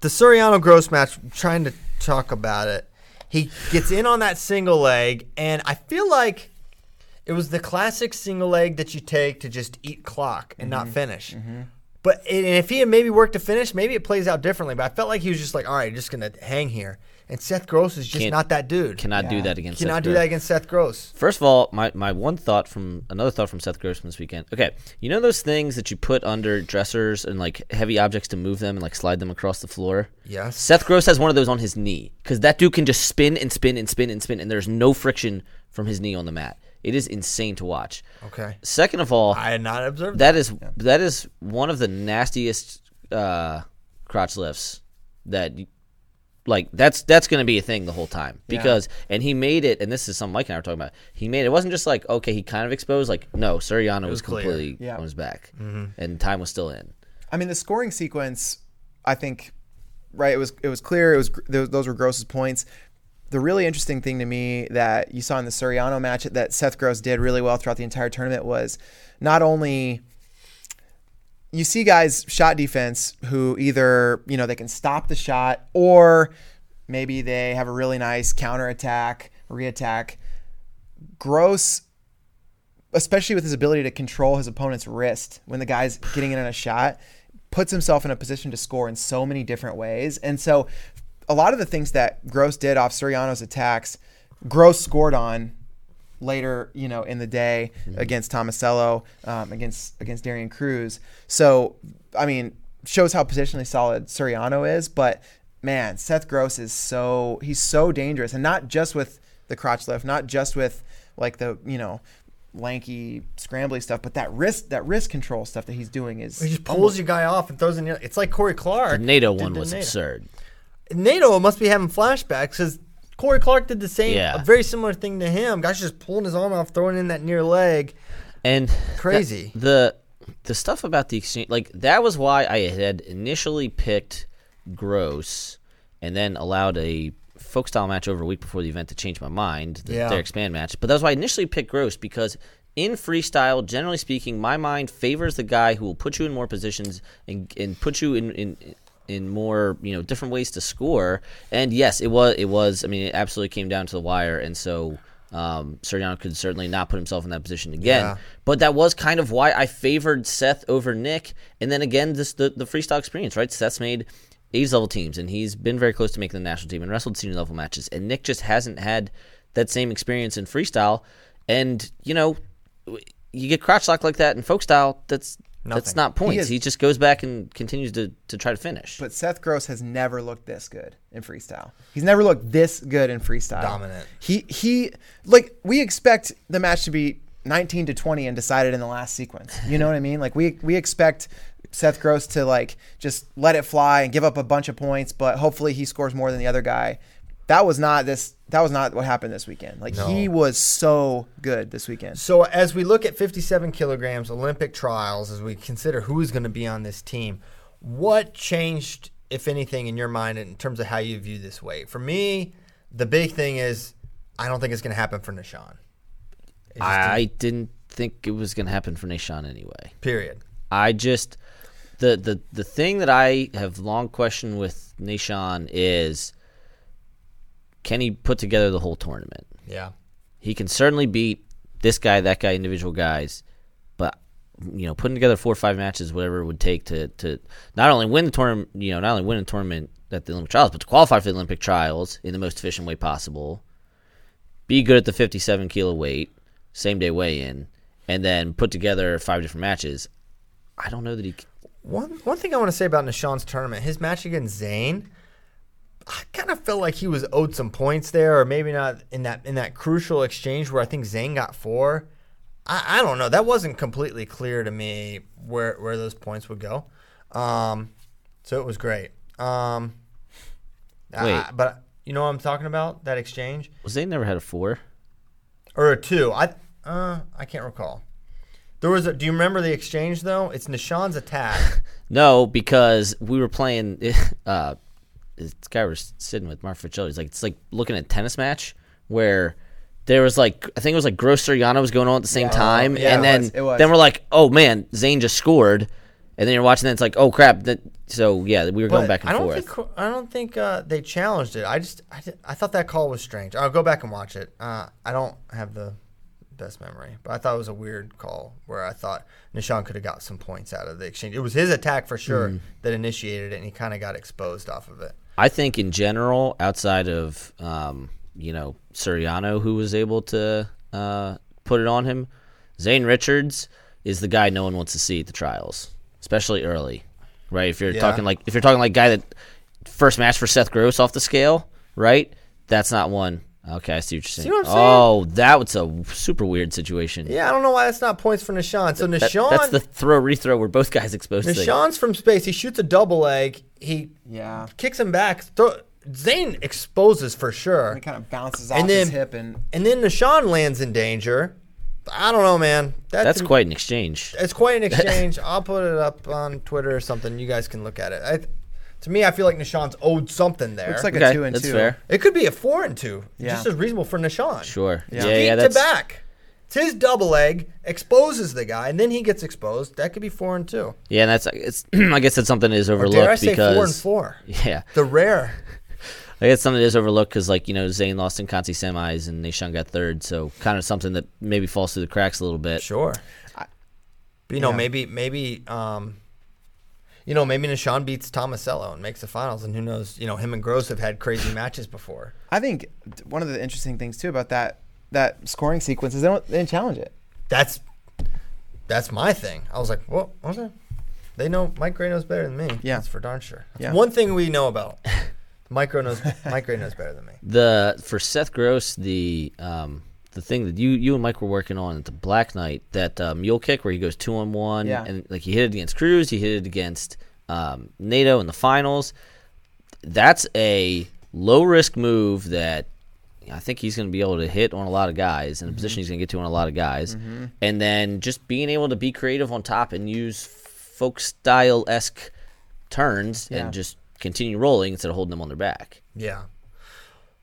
the Suriano Gross match, I'm trying to talk about it. He gets in on that single leg, and I feel like it was the classic single leg that you take to just eat clock and Mm-hmm. not finish. But and if he had maybe worked to finish, maybe it plays out differently. But I felt like he was just like, all right, just gonna hang here. And Seth Gross is just Can't- not that dude. Cannot do that against. Cannot Seth do Gross. that against Seth Gross. First of all, my, my one thought from another thought from Seth Gross from this weekend. Okay, you know those things that you put under dressers and like heavy objects to move them and like slide them across the floor. Yes. Seth Gross has one of those on his knee because that dude can just spin and spin and spin and spin, and there's no friction from his knee on the mat. It is insane to watch. Okay. Second of all, I had not observed that. that is that is one of the nastiest uh, crotch lifts that like that's that's going to be a thing the whole time because and he made it and this is something Mike and I were talking about he made it, it wasn't just like okay he kind of exposed like no Suriano was, was completely Yeah. on his back and time was still in I mean, the scoring sequence, I think, right? It was it was clear. It was those, those were Gross's points. The really interesting thing to me that you saw in the Suriano match that Seth Gross did really well throughout the entire tournament was not only you see guys shot defense who either you know they can stop the shot or maybe they have a really nice counter attack, reattack. Gross especially with his ability to control his opponent's wrist when the guy's getting in on a shot, puts himself in a position to score in so many different ways. And so a lot of the things that Gross did off Suriano's attacks, Gross scored on later, you know, in the day against Tomasello, um, against against Darian Cruz. So, I mean, shows how positionally solid Suriano is, but man, Seth Gross is so he's so dangerous, and not just with the crotch lift, not just with like the you know lanky scrambly stuff, but that wrist that wrist control stuff that he's doing is He just pulls your guy off and throws in. It's like Cory Clark. the Nato one to was Nato. absurd Nato must be having flashbacks because Cory Clark did the same, Yeah. a very similar thing to him. Guys just pulling his arm off, throwing in that near leg. and Crazy. that- the the stuff about the exchange like that was why I had initially picked Gross and then allowed a folk style match over a week before the event to change my mind the Yeah. Derek Span match but that's why I initially picked Gross because in freestyle generally speaking my mind favors the guy who will put you in more positions and and put you in in in more you know different ways to score and yes it was it was I mean it absolutely came down to the wire and so um, Suriano could certainly not put himself in that position again Yeah. but that was kind of why I favored Seth over Nick. And then again, this the, the freestyle experience, right? Seth's made A's level teams, and he's been very close to making the national team and wrestled senior level matches. And Nick just hasn't had that same experience in freestyle. And you know, you get crotch lock like that in folk style. That's that's Nothing. not points. is- He, just goes back and continues to, to try to finish. But Seth Gross has never looked this good in freestyle. He's never looked this good in freestyle. Dominant. He he like we expect the match to be 19 to 20 and decided in the last sequence. You know what I mean? Like we we expect Seth Gross to like just let it fly and give up a bunch of points, but hopefully he scores more than the other guy. That was not this that was not what happened this weekend. Like he was so good this weekend. So as we look at 57 kilograms Olympic trials, as we consider who's going to be on this team, what changed, if anything, in your mind in terms of how you view this weight? For me, the big thing is I don't think it's going to happen for Nahshon. It just I didn't think it was going to happen for Nahshon anyway. period. I just the the the thing that I have long questioned with Nahshon is can he put together the whole tournament? Yeah. He can certainly beat this guy, that guy, individual guys, but you know, putting together four or five matches, whatever it would take to to not only win the tournament, you know, not only win a tournament at the Olympic trials, but to qualify for the Olympic trials in the most efficient way possible. Be good at the 57 kilo weight, same day weigh in, and then put together five different matches. I don't know that he. One one thing I want to say about Nahshon's tournament, his match against Zayn, I kind of felt like he was owed some points there, or maybe not in that in that crucial exchange where I think Zane got four. I, I don't know. That wasn't completely clear to me where where those points would go. Um, so it was great. Um, I- Wait. but you know what I'm talking about? That exchange Was they never had a four? or a two? I uh I can't recall. There was a. Do you remember the exchange though? It's Nahshon's attack. No, because we were playing. Uh, this guy was sitting with Mark Fitzgerald. He's like, it's like looking at a tennis match where there was like, I think it was like Gross Suriano was going on at the same Yeah. time, Yeah, and it then was, it was. then we're like, oh man, Zane just scored, and then you're watching that, it's like, oh crap. That, so yeah, we were going back and I don't forth. think I don't think uh, they challenged it. I just I, I thought that call was strange. I'll go back and watch it. Uh, I don't have the best memory, but I thought it was a weird call where I thought Nahshon could have got some points out of the exchange. It was his attack for sure Mm. that initiated it, and he kind of got exposed off of it. I think in general, outside of um, you know Suriano, who was able to uh, put it on him, Zane Richards is the guy no one wants to see at the trials, especially early, right? If you're Yeah. talking like if you're talking like guy that first match for Seth Gross off the scale, right? That's not one. Okay, I see what you're saying. what I'm saying? Oh, that was a super weird situation. Yeah, I don't know why that's not points for Nahshon. So That- Nahshon, that's the throw rethrow where both guys exposed. thing. Nahshon's from space. He shoots a double leg. He Yeah. kicks him back. Throw, Zane exposes for sure. It kind of bounces off And his then- hip and And then Nahshon lands in danger. I don't know, man. That That's to- quite an exchange. It's quite an exchange. I'll put it up on Twitter or something. You guys can look at it. I, to me, I feel like Nahshon's owed something there. looks like Okay, a two and that's two. fair. it could be a four and two. Yeah. Just as reasonable for Nahshon. Sure. Yeah. Yeah, Feet yeah, to that's back. It's his double leg exposes the guy, and then he gets exposed. That could be four and two. Yeah, and that's it's. I guess that's something that is Or overlooked dare I say because four and four? yeah, The rare. I guess something that is overlooked because like you know Zane lost in Conti semis and Nahshon got third, so kind of something that maybe falls through the cracks a little bit. Sure. But, you know, yeah. maybe maybe um, you know maybe Nahshon beats Tomasello and makes the finals, and who knows? You know, him and Gross have had crazy matches before. I think one of the interesting things too about that that scoring sequence is they don't they didn't challenge it. That's that's my thing. I was like, well, okay. They know Mike Grey knows better than me. Yeah. that's for darn sure. That's Yeah. one thing we know about. Mike Grey knows. Mike Grey knows better than me. The for Seth Gross the um the thing that you you and Mike were working on at the Black Knight that uh, mule kick where he goes two on one Yeah. and like he hit it against Cruz, he hit it against um, Nato in the finals. That's a low risk move that I think he's going to be able to hit on a lot of guys in a position he's going to get to on a lot of guys, and then just being able to be creative on top and use folk style esque turns Yeah. and just continue rolling instead of holding them on their back. Yeah.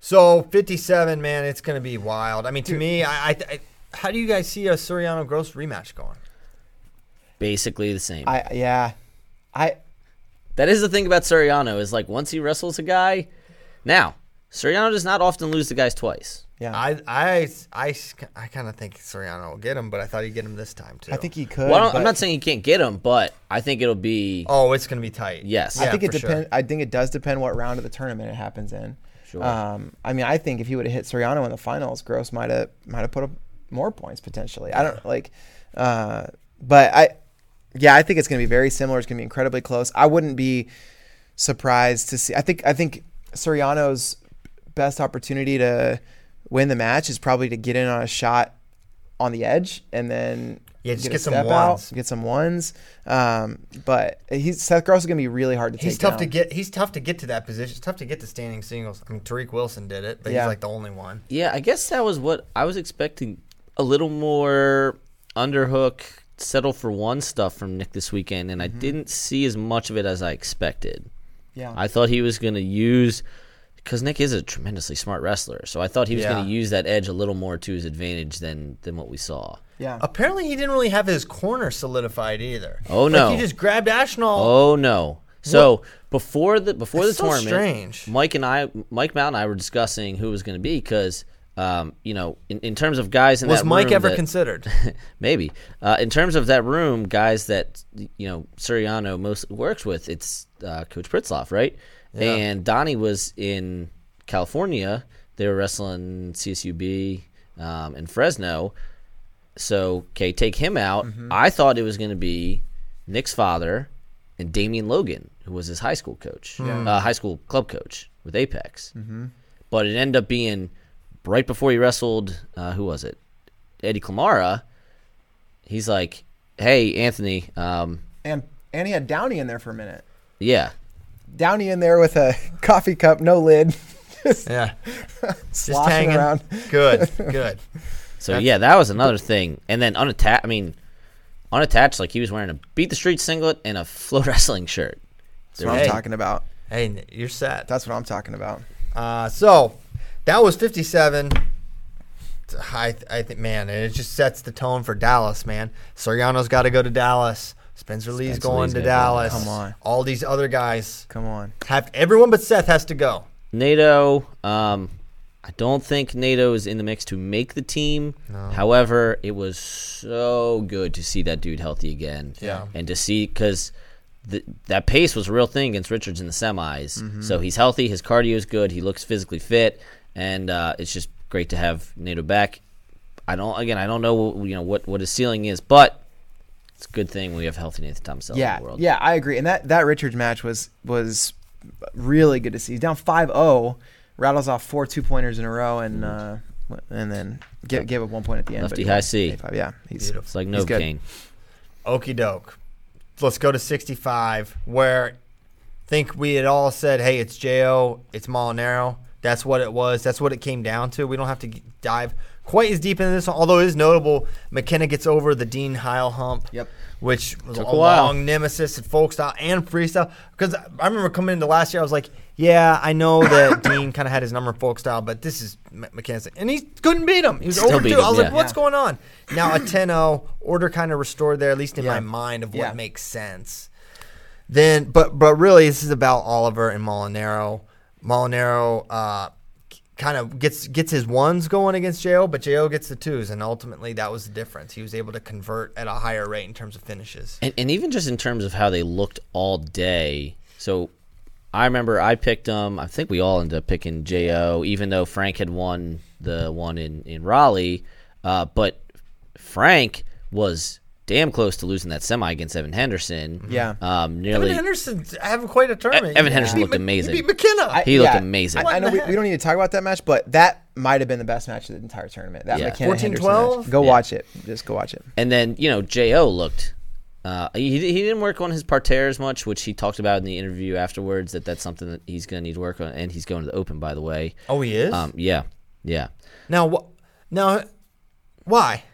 So fifty-seven, man, it's gonna be wild. I mean, to me, I, I, I, how do you guys see a Suriano Gross rematch going? Basically the same. I yeah, I That is the thing about Suriano is like once he wrestles a guy. Now, Suriano does not often lose the guys twice. yeah. I, I, I, I kind of think Suriano will get him, but I thought he'd get him this time too. I think he could. Well, but I'm not saying he can't get him, but I think it'll be Oh, it's gonna be tight. yes. I think it for sure. depends. I think it does depend what round of the tournament it happens in. Sure. Um, I mean, I think if he would have hit Suriano in the finals, Gross might have might have put up more points potentially. I don't like, uh, but I, yeah, I think it's going to be very similar. It's going to be incredibly close. I wouldn't be surprised to see. I think I think Suriano's best opportunity to win the match is probably to get in on a shot on the edge and then Yeah, just a get some ones. out, get some ones. Um, but he's Seth Gross is going to be really hard to take. He's tough to get. He's tough to get to that position. It's tough to get to standing singles. I mean, Tariq Wilson did it, but Yeah. he's like the only one. Yeah, I guess that was what I was expecting. A little more underhook, settle for one stuff from Nick this weekend, and I didn't see as much of it as I expected. Yeah. I thought he was going to use because Nick is a tremendously smart wrestler, so I thought he was Yeah. going to use that edge a little more to his advantage than than what we saw. Yeah. Apparently, he didn't really have his corner solidified either. Oh, Like, no. he just grabbed Ashnault. Oh no! So before the before the so tournament, strange. Mike and I, Mike Mount and I were discussing who was going to be because, um, you know, in, in terms of guys in Was that Mike room ever that- considered? maybe uh, in terms of that room, guys that you know Suriano most works with, it's uh, Coach Pritzlaff, right? Yeah. And Donnie was in California. They were wrestling CSUB um, in Fresno. So okay, take him out. I thought it was going to be Nick's father and Damian Logan, who was his high school coach, uh, high school club coach with Apex. But it ended up being right before he wrestled. Uh, who was it? Eddie Clamara. He's like, "Hey, Anthony, um, and and he had Downey in there for a minute. yeah, Downey in there with a coffee cup, no lid, just yeah, just hanging around. Good, good. So yeah, that was another thing. And then unattached. I mean, unattached, like he was wearing a beat the street singlet and a flow wrestling shirt. That's what Hey. I'm talking about. Hey, you're set. That's what I'm talking about. Uh, so that was 57. I, I think, man, and it just sets the tone for Dallas, man. Suriano's got to go to Dallas. Spencer Lee's Spencer going Lee's to gotta go Dallas. Come on. All these other guys Come on. have everyone but Seth has to go. Nato, um, I don't think Nato is in the mix to make the team. However, it was so good to see that dude healthy again. Yeah. And to see, because that pace was a real thing against Richards in the semis. So he's healthy, his cardio is good, he looks physically fit, and uh, it's just great to have Nato back. I don't, again, I don't know, you know, what, what his ceiling is, but it's a good thing we have healthy Nathan Thomas in Yeah, the world. yeah, I agree. And that that Richards match was was really good to see. He's down 5-0, rattles off four two pointers in a row, and uh, and then gave, gave up one point at the end. Lefty high C. Yeah, he's Beautiful. It's like no good. Novocaine. Okie doke. Let's go to 65, where think we had all said, hey, it's Jo, it's Molinaro. That's what it was. That's what it came down to. We don't have to dive quite as deep into this, although it is notable. McKenna gets over the Dean Heil hump. Yep. Which was Took a a while. long nemesis at folk style and freestyle. Because I remember coming into last year, I was like, yeah, I know that Dean kind of had his number in folk style, but this is M- McKenna's. And he couldn't beat him. He was Still over beat two. him, I was like, yeah. what's Yeah. going on? Now a 10-0 order kind of restored there, at least in Yeah. my mind of what Yeah. makes sense. Then, but but really, this is about Oliver and Molinaro. Molinaro uh, kind of gets gets his ones going against Jo, but Jo gets the twos, and ultimately that was the difference. He was able to convert at a higher rate in terms of finishes. And, and even just in terms of how they looked all day. So I remember I picked them. I think we all ended up picking Jo, even though Frank had won the one in, in Raleigh. Uh, but Frank was damn close to losing that semi against Evan Henderson. Yeah. Um, nearly. Evan Henderson having quite a tournament. Evan He Henderson looked amazing. He beat McKenna. I- He looked amazing. I, I know we, we don't need to talk about that match, but that might have been the best match of the entire tournament. That Yeah. McKenna 14-12? Henderson match. Go Yeah. watch it. Just go watch it. And then you know Jo looked. Uh, he he didn't work on his parterres much, which he talked about in the interview afterwards. That that's something that he's going to need to work on, and he's going to the Open, by the way. oh, he is. Um, yeah, yeah. now, wh- now, why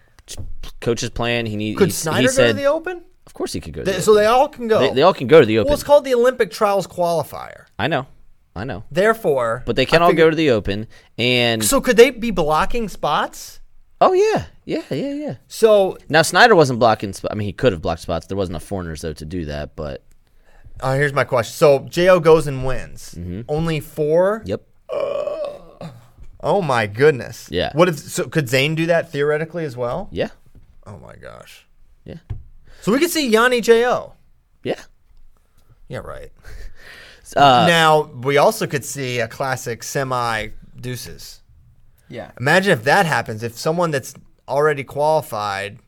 Coach's plan. He needs. could he, Snyder he go said, to the Open? Of course, he could go. To They- the so they all can go. They, they all can go to the Open. well, it's called the Olympic Trials Qualifier. I know, I know. Therefore, But they can I all figured- go to the Open, and So could they be blocking spots? Oh yeah, yeah, yeah, yeah. So Now Snyder wasn't blocking. Sp- I mean, he could have blocked spots. There wasn't enough foreigners though to do that. But uh, here's my question. So Jo goes and wins. Only four. yep, Oh my goodness. Yeah. What if? So could Zane do that theoretically as well? yeah, Oh my gosh. yeah, So we could see Yianni Jo. yeah. Yeah, right. Uh, now we also could see a classic semi deuces. Yeah. Imagine if that happens. If someone that's already qualified,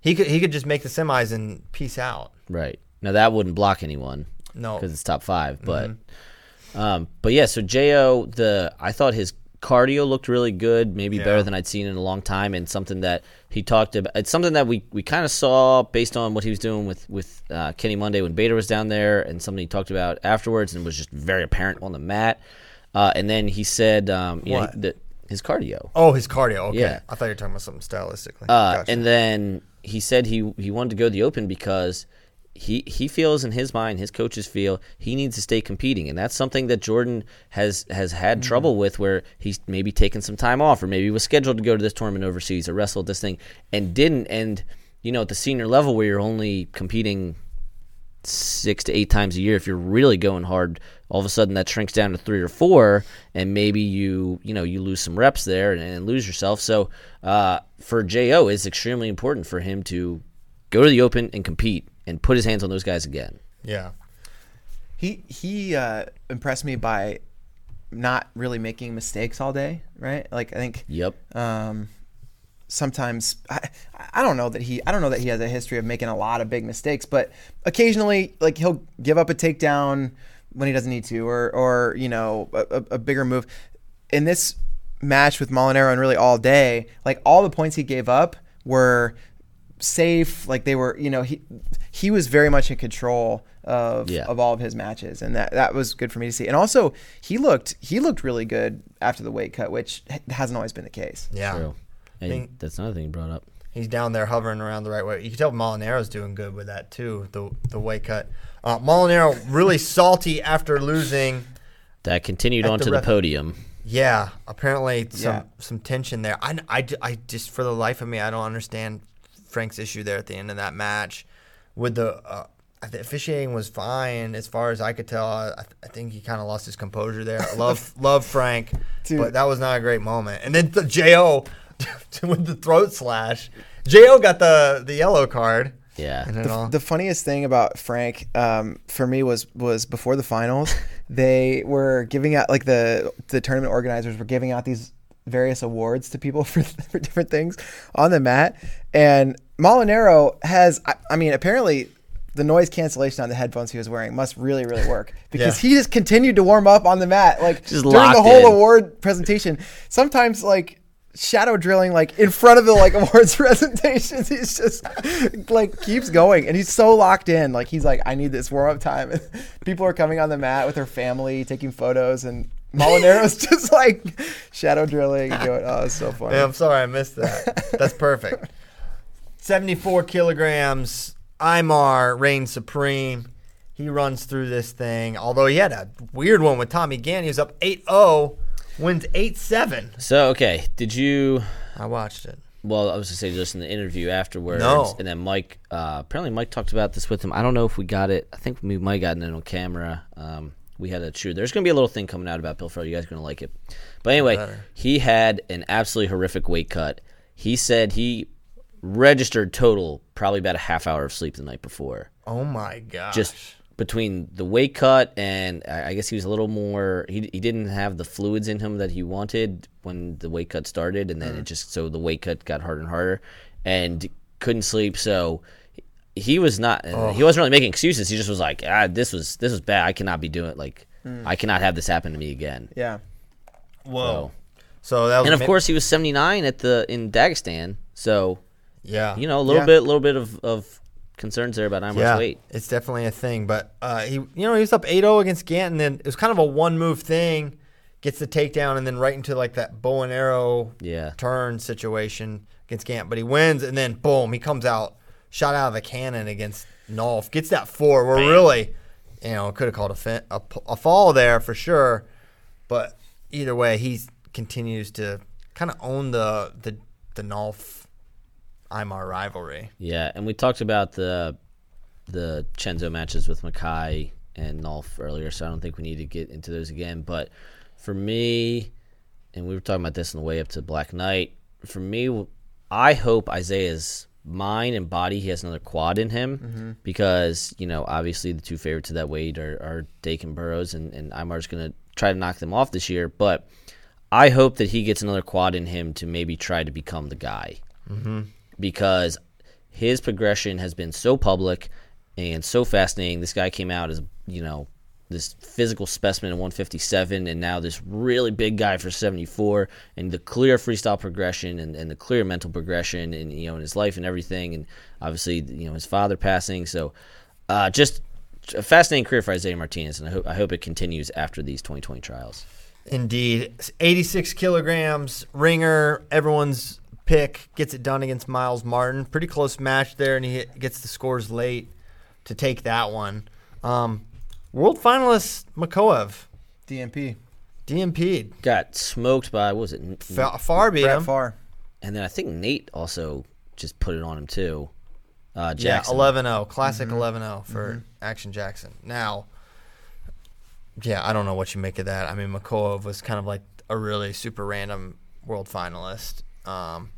he could he could just make the semis and peace out. right. Now that wouldn't block anyone. No. because it's top five. But Mm-hmm. um, but yeah, so Jo, the I thought his cardio looked really good, maybe Yeah. better than I'd seen in a long time, and something that he talked about. It's something that we, we kind of saw based on what he was doing with with uh, Kenny Monday when Bader was down there, and something he talked about afterwards, and was just very apparent on the mat. Uh, and then he said, um, you know, that his cardio. Oh, his cardio. Okay. Yeah. I thought you were talking about something stylistically. Uh, Gotcha. And then he said he he wanted to go to the Open because he he feels in his mind, his coaches feel he needs to stay competing, and that's something that Jordan has has had trouble with, where he's maybe taken some time off, or maybe was scheduled to go to this tournament overseas or wrestle at this thing and didn't. And you know, at the senior level where you're only competing six to eight times a year if you're really going hard all of a sudden that shrinks down to three or four and maybe you you know you lose some reps there and, and lose yourself so uh, for jo it's extremely important for him to go to the open and compete and put his hands on those guys again yeah. He he uh, impressed me by not really making mistakes all day, right? Like I think yep um, sometimes I, I don't know that he I don't know that he has a history of making a lot of big mistakes, but occasionally like he'll give up a takedown when he doesn't need to, or or you know a, a, a bigger move. In this match with Molinaro and really all day, like all the points he gave up were safe. Like they were, you know, he he was very much in control of Yeah. of all of his matches, and that that was good for me to see. And also, he looked he looked really good after the weight cut, which hasn't always been the case. Yeah. True. And Think- that's another thing you brought up He's down there hovering around the right way. You can tell Molinaro's doing good with that too. The the weight cut. Uh, Molinaro really salty after losing. That continued onto the the, podium. Yeah, apparently some Yeah. some tension there. I, I, I just for the life of me I don't understand Frank's issue there at the end of that match with the uh, the officiating was fine as far as I could tell. I, I think he kind of lost his composure there. I love love Frank, Dude. but that was not a great moment. And then the Jo with the throat slash. Jo got the the yellow card. Yeah. And The, the funniest thing about Frank um, for me was was before the finals, they were giving out like the the tournament organizers were giving out these various awards to people for, for different things on the mat, and Molinaro has I, I mean apparently. The noise cancellation on the headphones he was wearing must really, really work because Yeah. he just continued to warm up on the mat, like Just during the whole in. award presentation. Sometimes, like shadow drilling like in front of the like awards presentations he's just like keeps going and he's so locked in like he's like i need this warm-up time and people are coming on the mat with their family taking photos and Molinaro's just like shadow drilling and going oh it's so funny Yeah, I'm sorry I missed that. That's perfect. 74 kilograms. Imar reigns supreme. He runs through this thing. Although he had a weird one with Tommy Gantt. He was up 8 0, wins 8 7. So okay, did you? I watched it. Well, I was gonna say just in the interview afterwards, No. and then Mike. Uh, apparently, Mike talked about this with him. I don't know if we got it. I think we might have gotten it on camera. Um, we had a shoot. There's gonna be a little thing coming out about Bill Farrell. You guys are gonna like it. But anyway, Better. he had an absolutely horrific weight cut. He said he registered total probably about a half hour of sleep the night before. Oh my gosh. Just between the weight cut and I I guess he was a little more. He he didn't have the fluids in him that he wanted when the weight cut started, and then it mm. just so the weight cut got harder and harder, and couldn't sleep. So he was not. Uh, he wasn't really making excuses. He just was like, ah, this was this was bad. I cannot be doing it. Like mm. I cannot have this happen to me again. yeah Whoa. So, So that was and of ma- course he was 79 at the in Dagestan. So yeah. you know a little Yeah. bit, little bit of, of concerns there about Imar's yeah, weight. it's definitely a thing. But uh, he, you know, he was up 8-0 against Gantt, and then it was kind of a one-move thing. Gets the takedown, and then right into like that bow and arrow Yeah. turn situation against Gantt. But he wins, and then boom, he comes out shot out of a cannon against Nolf. Gets that four. We're really, you know, could have called a, fin- a a fall there for sure. But either way, he continues to kind of own the the the Nolf Imar rivalry. Yeah, and we talked about the the Cenzo matches with Mekhi and Nolf earlier, so I don't think we need to get into those again. But for me, and we were talking about this on the way up to Black Knight. For me, I hope Isaiah's mind and body he has another quad in him mm-hmm. because you know obviously the two favorites of that weight are, are Dake and Burroughs, and, and Imar's going to try to knock them off this year. But I hope that he gets another quad in him to maybe try to become the guy mm-hmm. Because his progression has been so public and so fascinating. This guy came out as you know this physical specimen at 157, and now this really big guy for 74, and the clear freestyle progression and, and the clear mental progression, and you know in his life and everything, and obviously you know his father passing. So uh, just a fascinating career for Isaiah Martinez, and I hope I hope it continues after these 2020 trials. Indeed. 86 kilograms, ringer, everyone's pick, gets it done against Myles Martin. Pretty close match there, and he gets the scores late to take that one. Um, world finalist Makoev, DMP DMP'd. Got smoked by what was it? N- Fa- far beat Brett him. Pfarr and then I think Nate also just put it on him too. Uh, Yeah, Jackson. 11 0. Classic 11 0 for Action Jackson. Now, yeah, I don't know what you make of that. I mean, Makoev was kind of like a really super random world finalist. Um,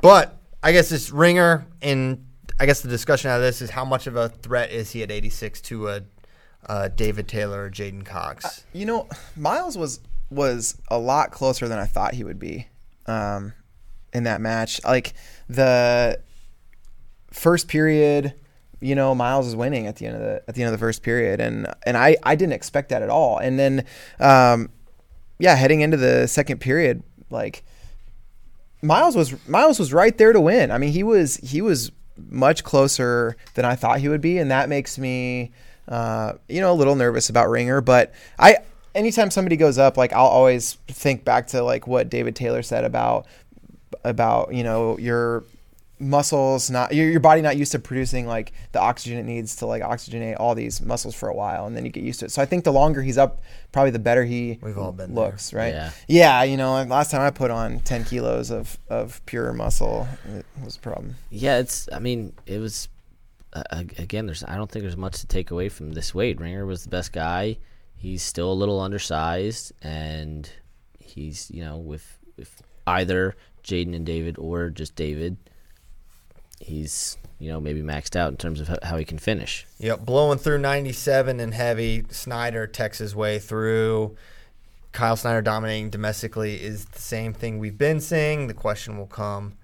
but I guess this ringer, and I guess the discussion out of this is how much of a threat is he at 86 to a, uh David Taylor or J'den Cox? You know, Myles was was a lot closer than I thought he would be um, in that match. Like the first period, you know, Myles is winning at the end of the at the end of the first period, and and I I didn't expect that at all. And then, um, yeah, heading into the second period, like Myles was Myles was right there to win. I mean, he was he was much closer than I thought he would be, and that makes me, uh, you know, a little nervous about Ringer. But I, anytime somebody goes up, like I'll always think back to like what David Taylor said about about you know your muscles not your, your body not used to producing like the oxygen it needs to like oxygenate all these muscles for a while and then you get used to it so i think the longer he's up probably the better he We've all been there. looks right Yeah. yeah you know last time i put on 10 kilos of of pure muscle it was a problem Yeah, it's. I mean, it was. Uh, again, there's. I don't think there's much to take away from this weight. Ringer was the best guy. He's still a little undersized, and he's you know with with either J'den and David or just David. He's you know maybe maxed out in terms of how he can finish. Yep, blowing through 97 and heavy. Snyder techs his way through. Kyle Snyder dominating domestically is the same thing we've been seeing. The question will come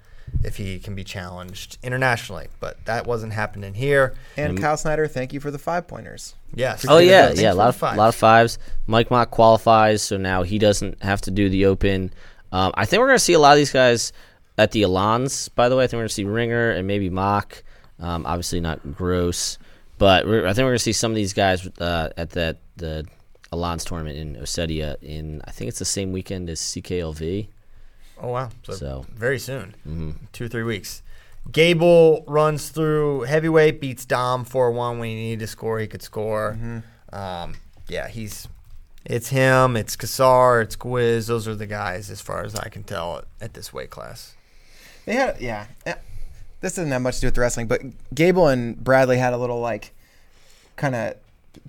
if he can be challenged internationally, but that wasn't happening here. and kyle snyder thank you for the five pointers Yes. Oh yeah, yeah, a lot of five. lot of fives. Mike Mock qualifies, so now he doesn't have to do the Open. Um, I think we're gonna see a lot of these guys at the Alans. By the way, I think we're gonna see Ringer and maybe Mock. Um, obviously not Gross, but we're, I think we're gonna see some of these guys uh, at that the Alans tournament in Ossetia. In I think it's the same weekend as CKLV. Oh wow! So, So- very soon, two three weeks. Gable runs through heavyweight, beats Dom four one when he needed to score. He could score. Um, yeah, he's. It's him. It's Cassar. It's Gwiz. Those are the guys, as far as I can tell, at, at this weight class. They had, yeah. eh, This doesn't have much to do with the wrestling, but Gable and Bradley had a little like, kind of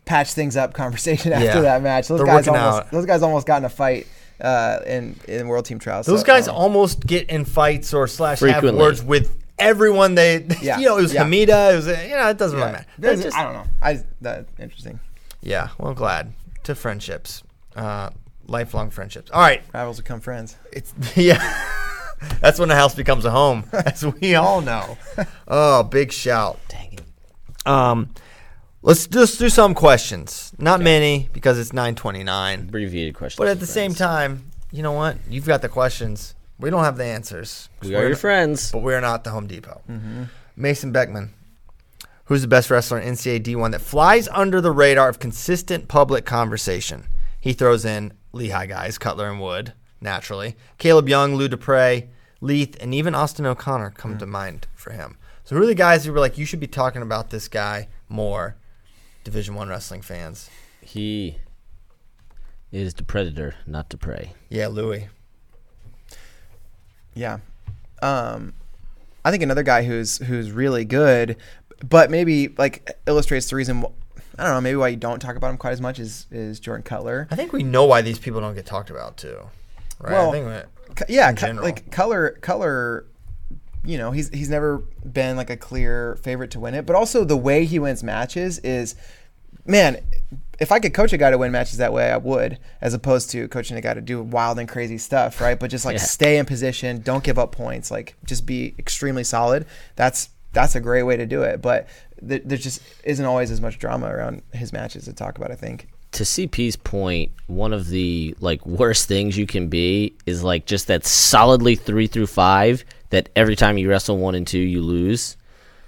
patch things up conversation after Yeah. that match. Those They're guys almost, out. those guys almost got in a fight uh, in in World Team Trials. Those So, guys um, almost get in fights or slash have Frequently. words with everyone. They, Yeah. you know, it was Yeah. Hamida. It was, you know, it doesn't yeah. really matter. They're just- I don't know. I that interesting. yeah, well, glad to friendships, uh, lifelong friendships. All right, Rivals become friends. It's yeah. That's when the house becomes a home, as we all know. Oh, big shout. Dang it! Um, let's just do some questions. Not many because it's nine twenty nine. Abbreviated questions. But at the same time, you know what? You've got the questions. We don't have the answers. we We're your not- friends. but we're not the Home Depot. Mason Beckman, who's the best wrestler in NCAA D1 that flies under the radar of consistent public conversation. He throws in Lehigh guys, Kutler and Wood, naturally. Caleb Young, Lou Dupre, Leith, and even Austin O'Connor come to mind for him. So who are the guys who were like, you should be talking about this guy more, Division One wrestling fans? He is the predator, not the prey. Yeah, Louis. Yeah. Um, I think another guy who's who's really good, but maybe like illustrates the reason. wh- I don't know. Maybe why you don't talk about him quite as much is is Jordan Kutler. I think we know why these people don't get talked about too, right? Well, I think we- Cu- yeah, Cu- like color, color. You know, he's he's never been like a clear favorite to win it, but also the way he wins matches is, man. If I could coach a guy to win matches that way, I would, as opposed to coaching a guy to do wild and crazy stuff, right? But just like Yeah. stay in position, don't give up points, like just be extremely solid. That's that's a great way to do it. But th- there just isn't always as much drama around his matches to talk about. I think. To CP's point, one of the like worst things you can be is like just that solidly three through five that every time you wrestle one and two you lose,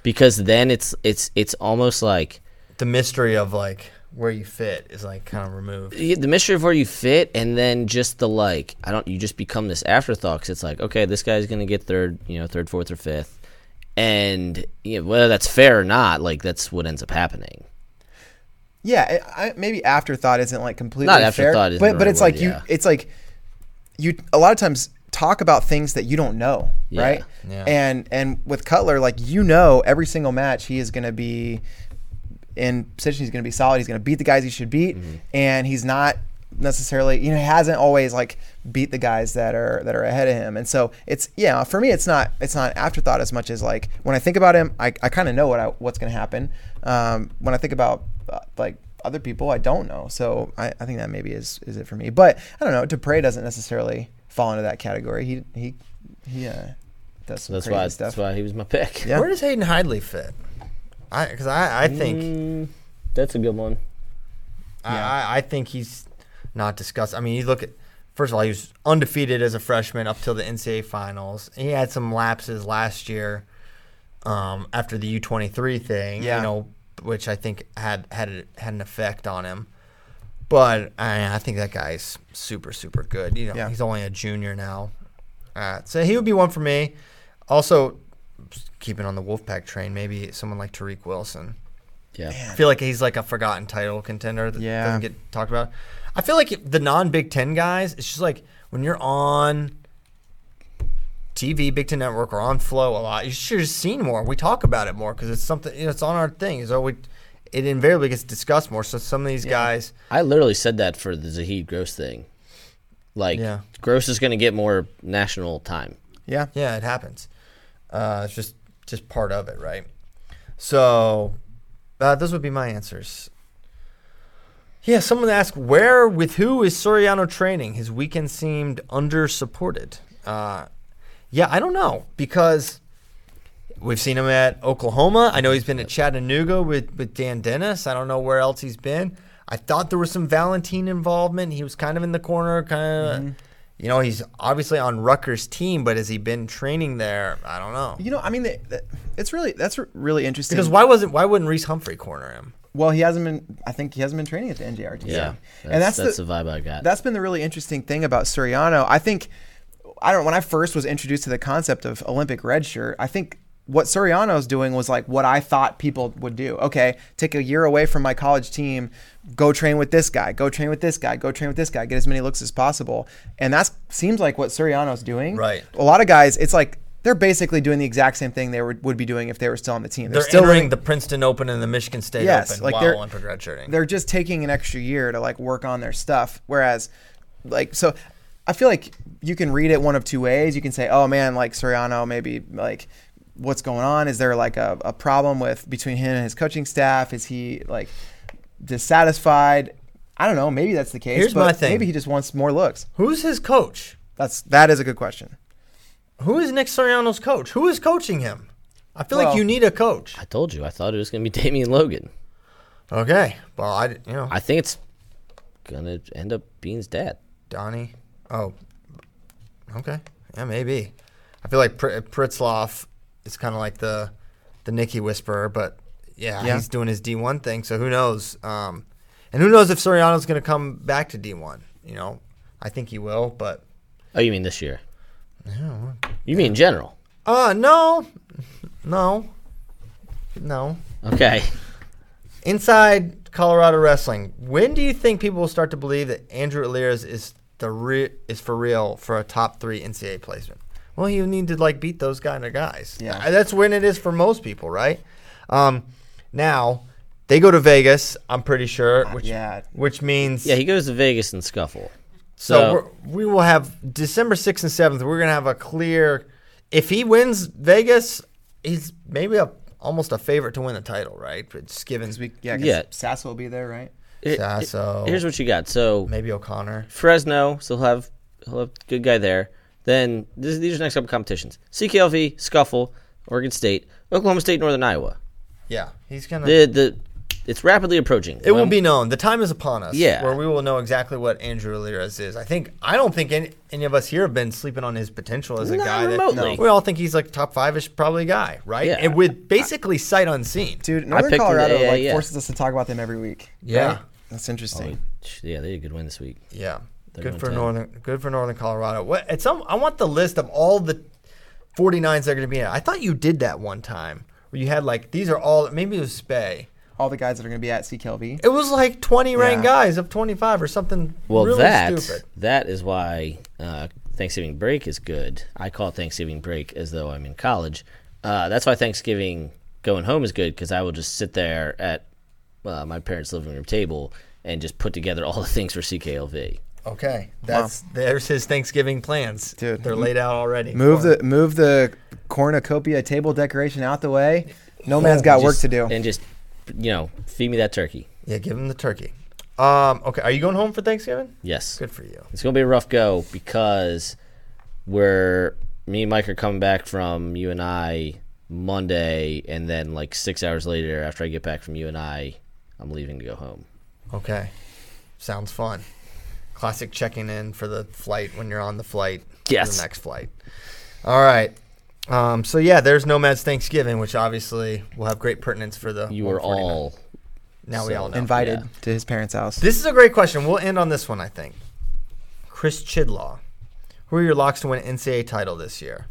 because then it's it's it's almost like the mystery of like where you fit is like kind of removed. the mystery of where you fit, and then just the like I don't you just become this afterthought. Cause it's like okay, this guy's gonna get third, you know, third, fourth, or fifth, and you know, whether that's fair or not, like that's what ends up happening. Yeah, I, I, maybe afterthought isn't like completely Not fair, afterthought isn't but but right it's like word, you, it's like you a lot of times talk about things that you don't know, Yeah, right? yeah. And and with Kutler, like you know, every single match he is going to be in position. He's going to be solid. He's going to beat the guys he should beat, Mm-hmm. and he's not necessarily you know he hasn't always like beat the guys that are that are ahead of him and so it's yeah for me it's not it's not afterthought as much as like when i think about him i, I kind of know what I, what's going to happen um, when i think about like other people i don't know so I, I think that maybe is is it for me but i don't know DePrez doesn't necessarily fall into that category he he he uh, does some that's crazy why stuff that's why he was my pick. Yeah. Where does Hayden Hidlay fit? I because I, I think Mm, that's a good one. Yeah. I, I think he's not discussed. I mean, you look at first of all, he was undefeated as a freshman up till the NCAA finals. He had some lapses last year um, after the U twenty three thing. Yeah. you know, which I think had had had an effect on him. But I, I think that guy's super super good. You know, Yeah. he's only a junior now. Uh, so he would be one for me. Also, keeping on the Wolfpack train, maybe someone like Tariq Wilson. Yeah. I feel like he's like a forgotten title contender that Yeah. doesn't get talked about. I feel like the non Big Ten guys, it's just like when you're on TV, Big Ten Network, or on Flow a lot, you should have seen more. We talk about it more because it's something, you know, it's on our thing. So we, it invariably gets discussed more. So some of these guys, I literally said that for the Zahid Gross thing. Like, Yeah. Gross is going to get more national time. Yeah. yeah, it happens. Uh, it's just just part of it, right? So uh, those would be my answers. Yeah, someone asked where with who is Suriano training? His weekend seemed under supported. Uh, yeah, I don't know because we've seen him at Oklahoma. I know he's been at Chattanooga with, with Dan Dennis. I don't know where else he's been. I thought there was some Valentine involvement. He was kind of in the corner, kind of. Mm-hmm. You know, he's obviously on Rutgers' team, but has he been training there? I don't know. You know, I mean, the, the, it's really that's really interesting. Because why wasn't why wouldn't Reece Humphrey corner him? Well, he hasn't been. I think he hasn't been training at the NJRTC. Yeah. and that's, that's the, the vibe I got. that's been the really interesting thing about Suriano. I think I don't when I first was introduced to the concept of Olympic red shirt, I think what Suriano's doing was like what I thought people would do. Okay, take a year away from my college team, go train with this guy, go train with this guy, go train with this guy, get as many looks as possible. And that seems like what Suriano's doing. Right. A lot of guys, it's like they're basically doing the exact same thing they would, would be doing if they were still on the team. They're still entering the Princeton Open and the Michigan State Yes, Open like while they're- Olympic redshirting. they're just taking an extra year to like work on their stuff. Whereas, like, so I feel like you can read it one of two ways. You can say, oh man, like Suriano, maybe like what's going on? Is there like a, a problem with between him and his coaching staff? Is he like dissatisfied? I don't know. Maybe that's the case. Here's but my thing. Maybe he just wants more looks. Who's his coach? That's that is a good question. Who is Nick Suriano's coach? Who is coaching him? I feel like you need a coach. I told you. I thought it was going to be Damian Logan. Okay, well I you know I think it's going to end up being his dad. Donnie. Oh, okay, yeah maybe. I feel like Pr- Pritzlaff is kind of like the the Nicky whisperer, but yeah, Yeah. he's doing his D one thing, so who knows? Um, and who knows if Suriano's going to come back to D one? You know, I think he will, but Oh, you mean this year? No. You mean in general? uh no, no, no. Okay. Inside Colorado wrestling, when do you think people will start to believe that Andrew Alirez is the re- is for real for a top three NCAA placement? Well, you need to like beat those kind of guys. Yeah. Uh, that's when it is for most people, right? Um, now they go to Vegas. I'm pretty sure, which yeah. which means Yeah, he goes to Vegas and scuffle. so So, we're, we will have December 6th and 7th. We're going to have a clear. If he wins Vegas, he's maybe a almost a favorite to win the title, right? But just given We, yeah, 'cause Yeah. Sasso will be there, right? It- Sasso. here's what you got. So maybe O'Connor. Fresno, so he'll have he'll have a good guy there. Then this, these are the next couple competitions: CKLV, Scuffle, Oregon State, Oklahoma State, Northern Iowa. Yeah, he's gonna. The the it's rapidly approaching. it will Um, be known. The time is upon us. Yeah. where we will know exactly what Andrew Alirez is. I think. I don't think any, any of us here have been sleeping on his potential as a Not guy. remotely. That, we all think he's like top five ish, probably guy, right? Yeah. And with basically sight unseen. Dude, Northern picked him to Colorado AA, like yeah. forces us to talk about them every week. Yeah. right? That's interesting. yeah, they did a good win this week. Yeah, They're good for 10. northern. Good for Northern Colorado. What? It's some. I want the list of all the 49s that are going to be in. I thought you did that one time where you had like these are all. Maybe it was Spey. All the guys that are going to be at CKLV. It was like 20 ranked Yeah. guys of 25 or something. Well, really that stupid. that is why uh, Thanksgiving break is good. I call Thanksgiving break as though I'm in college. Uh, that's why Thanksgiving going home is good because I will just sit there at uh, my parents' living room table and just put together all the things for CKLV. Okay, that's there's his Thanksgiving plans. Dude. they're laid out already. Move for the him. move the cornucopia table decoration out the way. No man's got work Just- to do. and just you know feed me that turkey. yeah. Give him the turkey. Um. Okay. Are you going home for Thanksgiving? Yes, Good for you. it's gonna be a rough go because we're me and Mike are coming back from you and I Monday, and then like six hours later, after I get back from you and I, I'm leaving to go home. Okay. Sounds fun. Classic checking in for the flight when you're on the flight. Yes. The next flight. All right. Um, so yeah, there's Nomad's Thanksgiving, which obviously will have great pertinence for the. You are all now we all know. Invited yeah. to his parents' house. This is a great question. We'll end on this one, I think. Chris Chidlaw. Who are your locks to win NCAA title this year?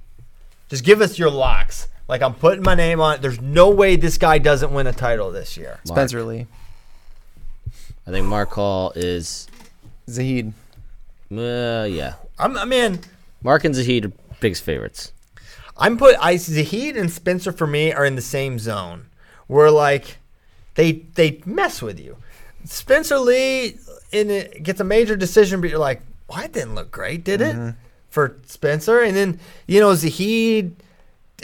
Just give us your locks. Like I'm putting my name on it. There's no way this guy doesn't win a title this year. Mark. Spencer Lee, I think Mark Hall is, Zahid. uh, yeah. I'm, I mean, Mark and Zahid are biggest favorites. I'm put I Zahid and Spencer for me are in the same zone. Where like they they mess with you. Spencer Lee in it gets a major decision, but you're like, well, that didn't look great, did it? Mm-hmm. For Spencer, and then you know Zahid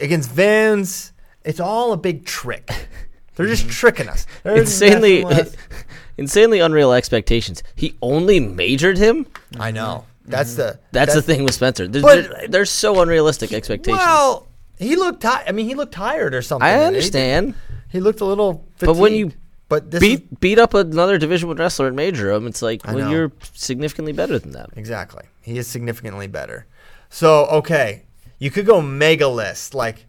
against Vans, it's all a big trick. They're just mm-hmm. tricking us. They're Insanely, us. insanely unreal expectations. He only majored him. I know. Mm-hmm. That's the That's, the thing with Spencer. There's, But- there- there's so unrealistic expectations. Well, he looked tired. I mean, he looked tired or something. I understand. He, looked a little. But when you but this is- Beat beat up another Division One wrestler and major him. It's like, well, you're significantly better than them. Exactly. He is significantly better. So, okay, you could go mega list. Like,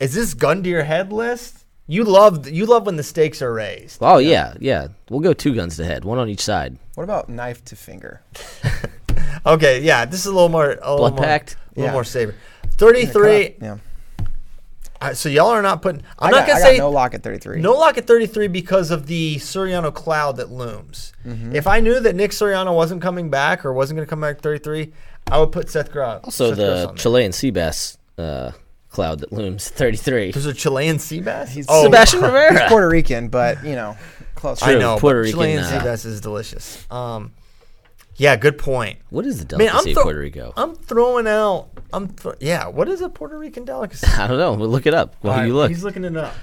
is this gun to your head list? You love you love when the stakes are raised. Oh yeah, yeah. We'll go two guns to head, one on each side. What about knife to finger? Okay, yeah, this is a little more a little Blood more, pact? a little Yeah. more saber. Thirty-three. Yeah. uh, so y'all are not putting. I'm I not got, gonna I say got no lock at 33. no lock at thirty-three because of the Suriano cloud that looms. Mm-hmm. If I knew that Nick Suriano wasn't coming back or wasn't going to come back at thirty-three, I would put Seth Gross. Also, Seth Gross the on there. Chilean sea bass uh, cloud that looms 33. There's a Chilean sea bass. He's- oh, Sebastian He's Rivera. Puerto Rican, but you know, close. I True, know. Puerto but Rican, Chilean uh, sea bass is delicious. Um, yeah, good point. What is the Man, I'm delicacy of Puerto Rico? I'm throwing out. I'm thro- yeah. What is a Puerto Rican delicacy? I don't know. We'll look it up. While All you right, look, He's looking it up.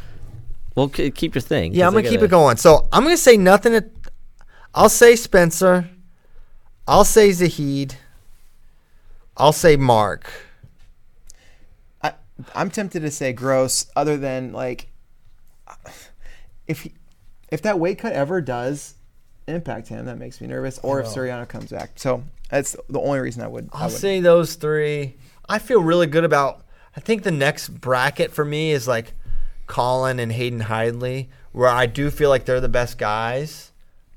well, k- keep your thing. Yeah, I'm gonna keep gotta- it going. So I'm gonna say nothing. At, I'll say Spencer. I'll say Zahid. I'll say Mark. I, I'm tempted to say gross, other than like, if he, if that weight cut ever does impact him, that makes me nervous. Or if oh. Suriano comes back, so that's the only reason I would. I I'll would. say those three. I feel really good about. I think the next bracket for me is like Colin and Hayden Hidlay, where I do feel like they're the best guys,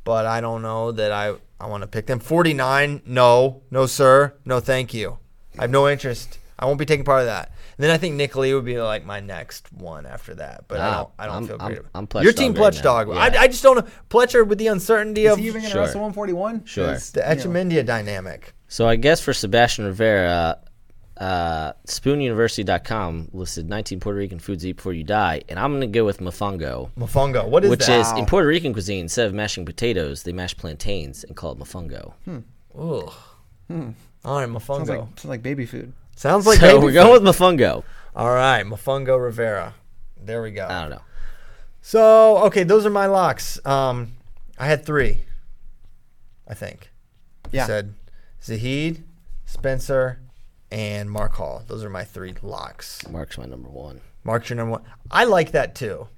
but I don't know that I I want to pick them. 49, no, no sir, no thank you. I have no interest. I won't be taking part of that. And then I think Nick Lee would be like my next one after that, but I don't I don't I'm- feel I'm- great. about I'm it. Pletch Your dog team right Pletch now. dog. Yeah. I, I just don't know Pletcher with the uncertainty Is of he even gonna Sure. wrestle 141? Sure. 'Cause, the you know, Etchemindia dynamic. So I guess for Sebastian Rivera, uh, SpoonUniversity.com listed 19 Puerto Rican foods to eat before you die, and I'm going to go with mofongo, Mofongo. What is it? which that? is in Puerto Rican cuisine. Instead of mashing potatoes, they mash plantains and call it mofongo. Ugh. All right, Mofongo. sounds like sounds like baby food. Sounds like so we're going with mofongo. All right, Mofongo Rivera. There we go. I don't know. So, okay, those are my locks. Um, I had three, I think. Yeah. said Zahid, Spencer, and Mark Hall. Those are my three locks. Mark's my number one. Mark's your number one. I like that too.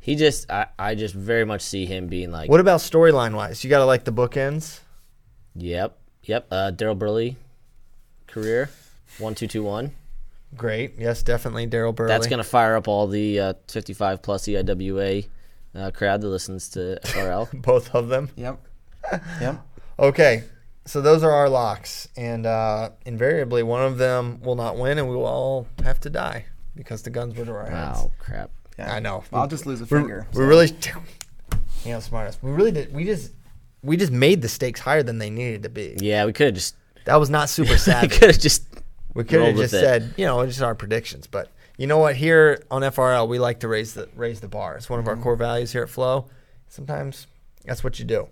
He just, I, I just very much see him being like, What about storyline wise? You got to like the bookends. yep, yep. Uh, Daryl Burley career, one two two one. Great. Yes, definitely Daryl Burley. That's gonna fire up all the uh, 55 plus EIWA uh, crowd that listens to FRL. both of them. Yep. Yep. Okay, so those are our locks, and uh, invariably one of them will not win, and we will all have to die because the guns were to our heads. wow, crap. Yeah. I know. I'll just lose a We're, finger. we really, you know, smartest. We really did. We just, we just made the stakes higher than they needed to be. Yeah, we could have just, That was not super sad. we could have just. We could have just said, you know, it's just our predictions. But you know what? Here on FRL, we like to raise the raise the bar. It's one of Mm-hmm. our core values here at Flow. Sometimes that's what you do.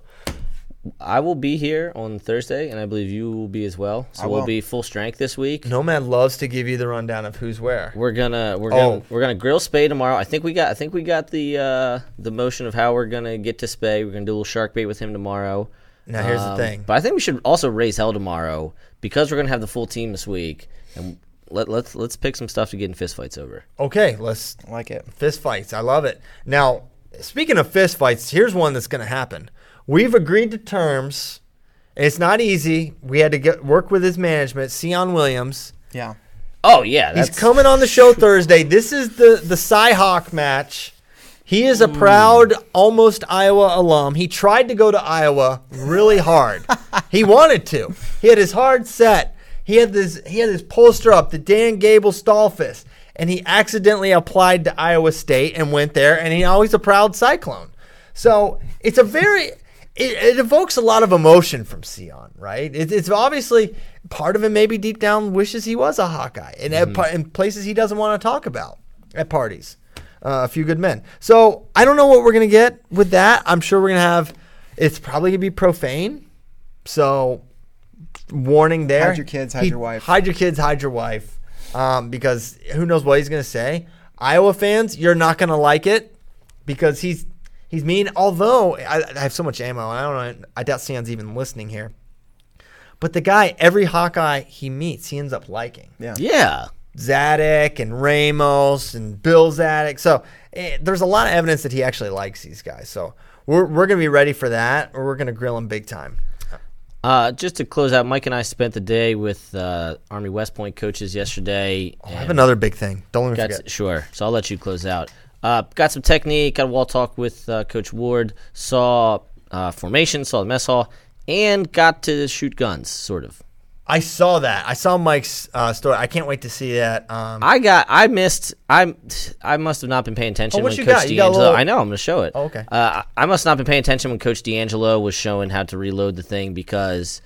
I will be here on Thursday, and I believe you will be as well. So I we'll will. be full strength this week. Nomad loves to give you the rundown of who's where. We're gonna we're Oh. gonna we're gonna grill Spey tomorrow. I think we got I think we got the uh, the motion of how we're gonna get to Spey. We're gonna do a little shark bait with him tomorrow. Now here's Um, the thing. But I think we should also raise hell tomorrow because we're gonna have the full team this week, and let let's let's pick some stuff to get in fistfights over. Okay, let's I like it. fist fights. I love it. Now, speaking of fist fights, here's one that's going to happen. We've agreed to terms. and It's not easy. We had to get work with his management, Sion Williams. Yeah. Oh yeah, He's coming on the show Thursday. This is the the Cyhawk match. He is a hmm. proud, almost Iowa alum. He tried to go to Iowa really hard. he wanted to. He had his hard set. he had this he had this poster up, the Dan Gable Stallfist, and he accidentally applied to Iowa State and went there, and he always a proud Cyclone. So it's a very it, it evokes a lot of emotion from Sion, right? It, it's obviously part of him maybe deep down wishes he was a Hawkeye, and at mm-hmm. in places he doesn't want to talk about at parties. Uh, a few good men. So I don't know what we're gonna get with that. I'm sure we're gonna have. It's probably gonna be profane. So warning there. Hide your kids, hide He- your wife. Hide your kids, hide your wife. Um, because who knows what he's gonna say. Iowa fans, you're not gonna like it because he's he's mean. Although I, I have so much ammo, and I don't know. I doubt Stan's even listening here. But the guy, every Hawkeye he meets, he ends up liking. Yeah. Yeah. Zadick and Ramos and Bill Zadick. So eh, there's a lot of evidence that he actually likes these guys. So we're, we're going to be ready for that, or we're going to grill him big time. Uh, just to close out, Mike and I spent the day with uh, Army West Point coaches yesterday. I have another big thing. Don't even Got forget. s- sure. So I'll let you close out. Uh, got some technique. Got a wall talk with uh, Coach Ward. Saw uh, formation. Saw the mess hall, and got to shoot guns. Sort of. I saw that. I saw Mike's uh, story. I can't wait to see that. Um, I got. I missed. I. I must have not been paying attention Oh, what when you Coach got? You got a D'Angelo. little- I know. I'm going to show it. Oh, okay. Uh, I I must not have been paying attention when Coach D'Angelo was showing how to reload the thing because,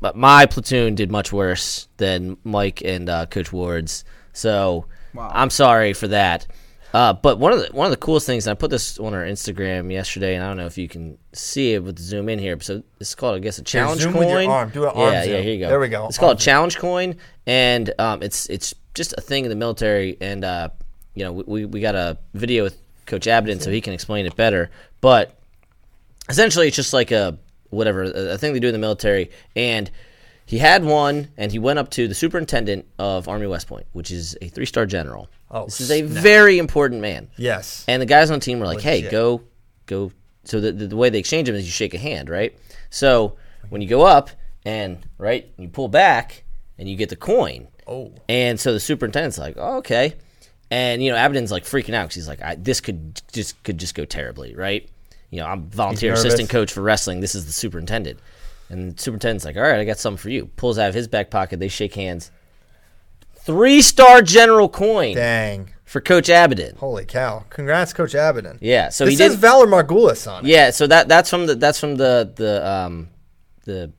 but my platoon did much worse than Mike and uh, Coach Ward's. So Wow. I'm sorry for that. Uh, but one of the one of the coolest things, and I put this on our Instagram yesterday, and I don't know if you can see it with the zoom in here. So it's called, I guess, a challenge zoom coin. with your arm. Do an arm yeah, zoom. yeah. Here you go. There we go. It's called zoom. challenge coin, and um, it's it's just a thing in the military. And uh, you know, we we got a video with Coach Abaddon, so he can explain it better. But essentially, it's just like a whatever a thing they do in the military. And he had one, and he went up to the superintendent of Army West Point, which is a three star general. Oh, this is a snap. very important man. yes. And the guys on the team were like, "Hey, go, go." So the, the the way they exchange them is you shake a hand, right? So when you go up and right, you pull back and you get the coin. Oh. And so the superintendent's like, oh, "Okay," and you know Abaddon's like freaking out because he's like, I, "This could just could just go terribly, right?" You know, I'm volunteer assistant coach for wrestling. This is the superintendent, and the superintendent's like, "All right, I got something for you." Pulls out of his back pocket. They shake hands. Three star general coin Dang. for Coach Abaddon. Holy cow. Congrats, Coach Abaddon. Yeah, so This he says did. Valor Margulis on it. Yeah, so that that's from the that's from the the um the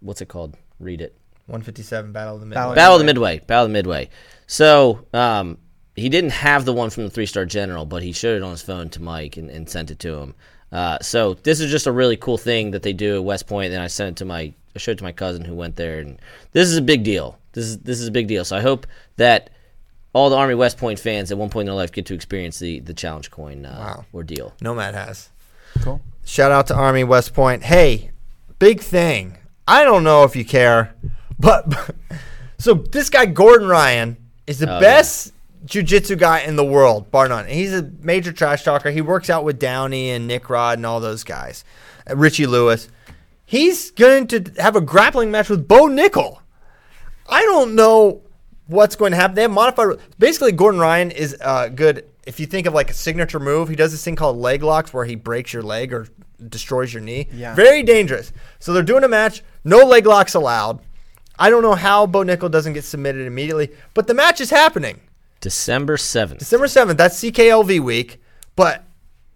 what's it called? Read it. 157 Battle of the Midway. Battle Battle of the Midway. Battle of the Midway. So um he didn't have the one from the three star general, but he showed it on his phone to Mike and, and sent it to him. Uh, so this is just a really cool thing that they do at West Point. Then I sent it to my I showed it to my cousin who went there, and this is a big deal. This is this is a big deal. So I hope that all the Army West Point fans at one point in their life get to experience the the challenge coin uh, Wow. ordeal. Nomad has. Cool. Shout out to Army West Point. Hey, big thing. I don't know if you care, but so this guy Gordon Ryan is the Oh, best jujitsu guy in the world, bar none. He's a major trash talker. He works out with Downey and Nick Rod and all those guys. Uh, Richie Lewis. He's going to have a grappling match with Bo Nickal. I don't know what's going to happen. They have modified. Basically, Gordon Ryan is uh, good. If you think of like a signature move, he does this thing called leg locks where he breaks your leg or destroys your knee. Yeah. Very dangerous. So they're doing a match. No leg locks allowed. I don't know how Bo Nickal doesn't get submitted immediately, but the match is happening. December seventh. December 7th, that's CKLV week, but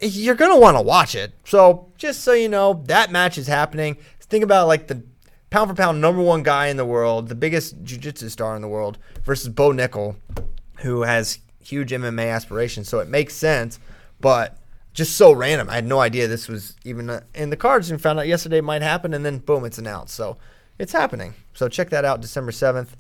you're going to want to watch it. So, just so you know, that match is happening. Think about like the pound for pound number one guy in the world, the biggest jiu-jitsu star in the world versus Bo Nickal, who has huge MMA aspirations. So, it makes sense, but just so random. I had no idea this was even in the cards and found out yesterday it might happen, and then boom, it's announced. So, it's happening. So, check that out December 7th.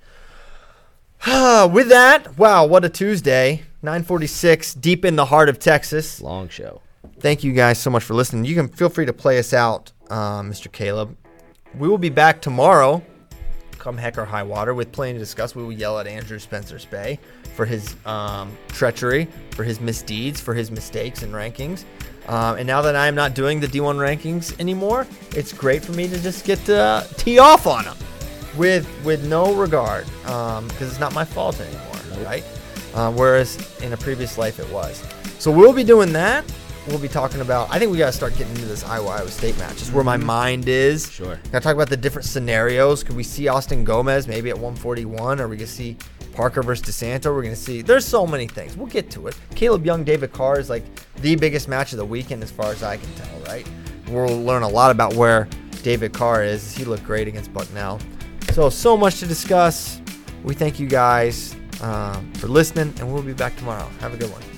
With that, wow, what a Tuesday. 946, deep in the heart of Texas. Long show. Thank you guys so much for listening. You can feel free to play us out, um, Mr. Caleb. We will be back tomorrow, come heck or high water, with plenty to discuss. We will yell at Andrew Spencer Spey for his um, treachery, for his misdeeds, for his mistakes and rankings. Um, and now that I am not doing the D1 rankings anymore, it's great for me to just get to uh, tee off on them with with no regard because it's not my fault anymore, right? Uh, whereas in a previous life it was. So we'll be doing that. we'll be talking about. I think we got to start getting into this Iowa Iowa State match. Just where my mind is. Sure. Got to talk about the different scenarios. Could we see Austin Gomez maybe at 141? Or we gonna see Parker versus DeSanto? We're gonna see. There's so many things. We'll get to it. Caleb Young, David Carr is like the biggest match of the weekend as far as I can tell. Right. We'll learn a lot about where David Carr is. He looked great against Bucknell. So so much to discuss. We thank you guys uh, for listening, and we'll be back tomorrow. Have a good one.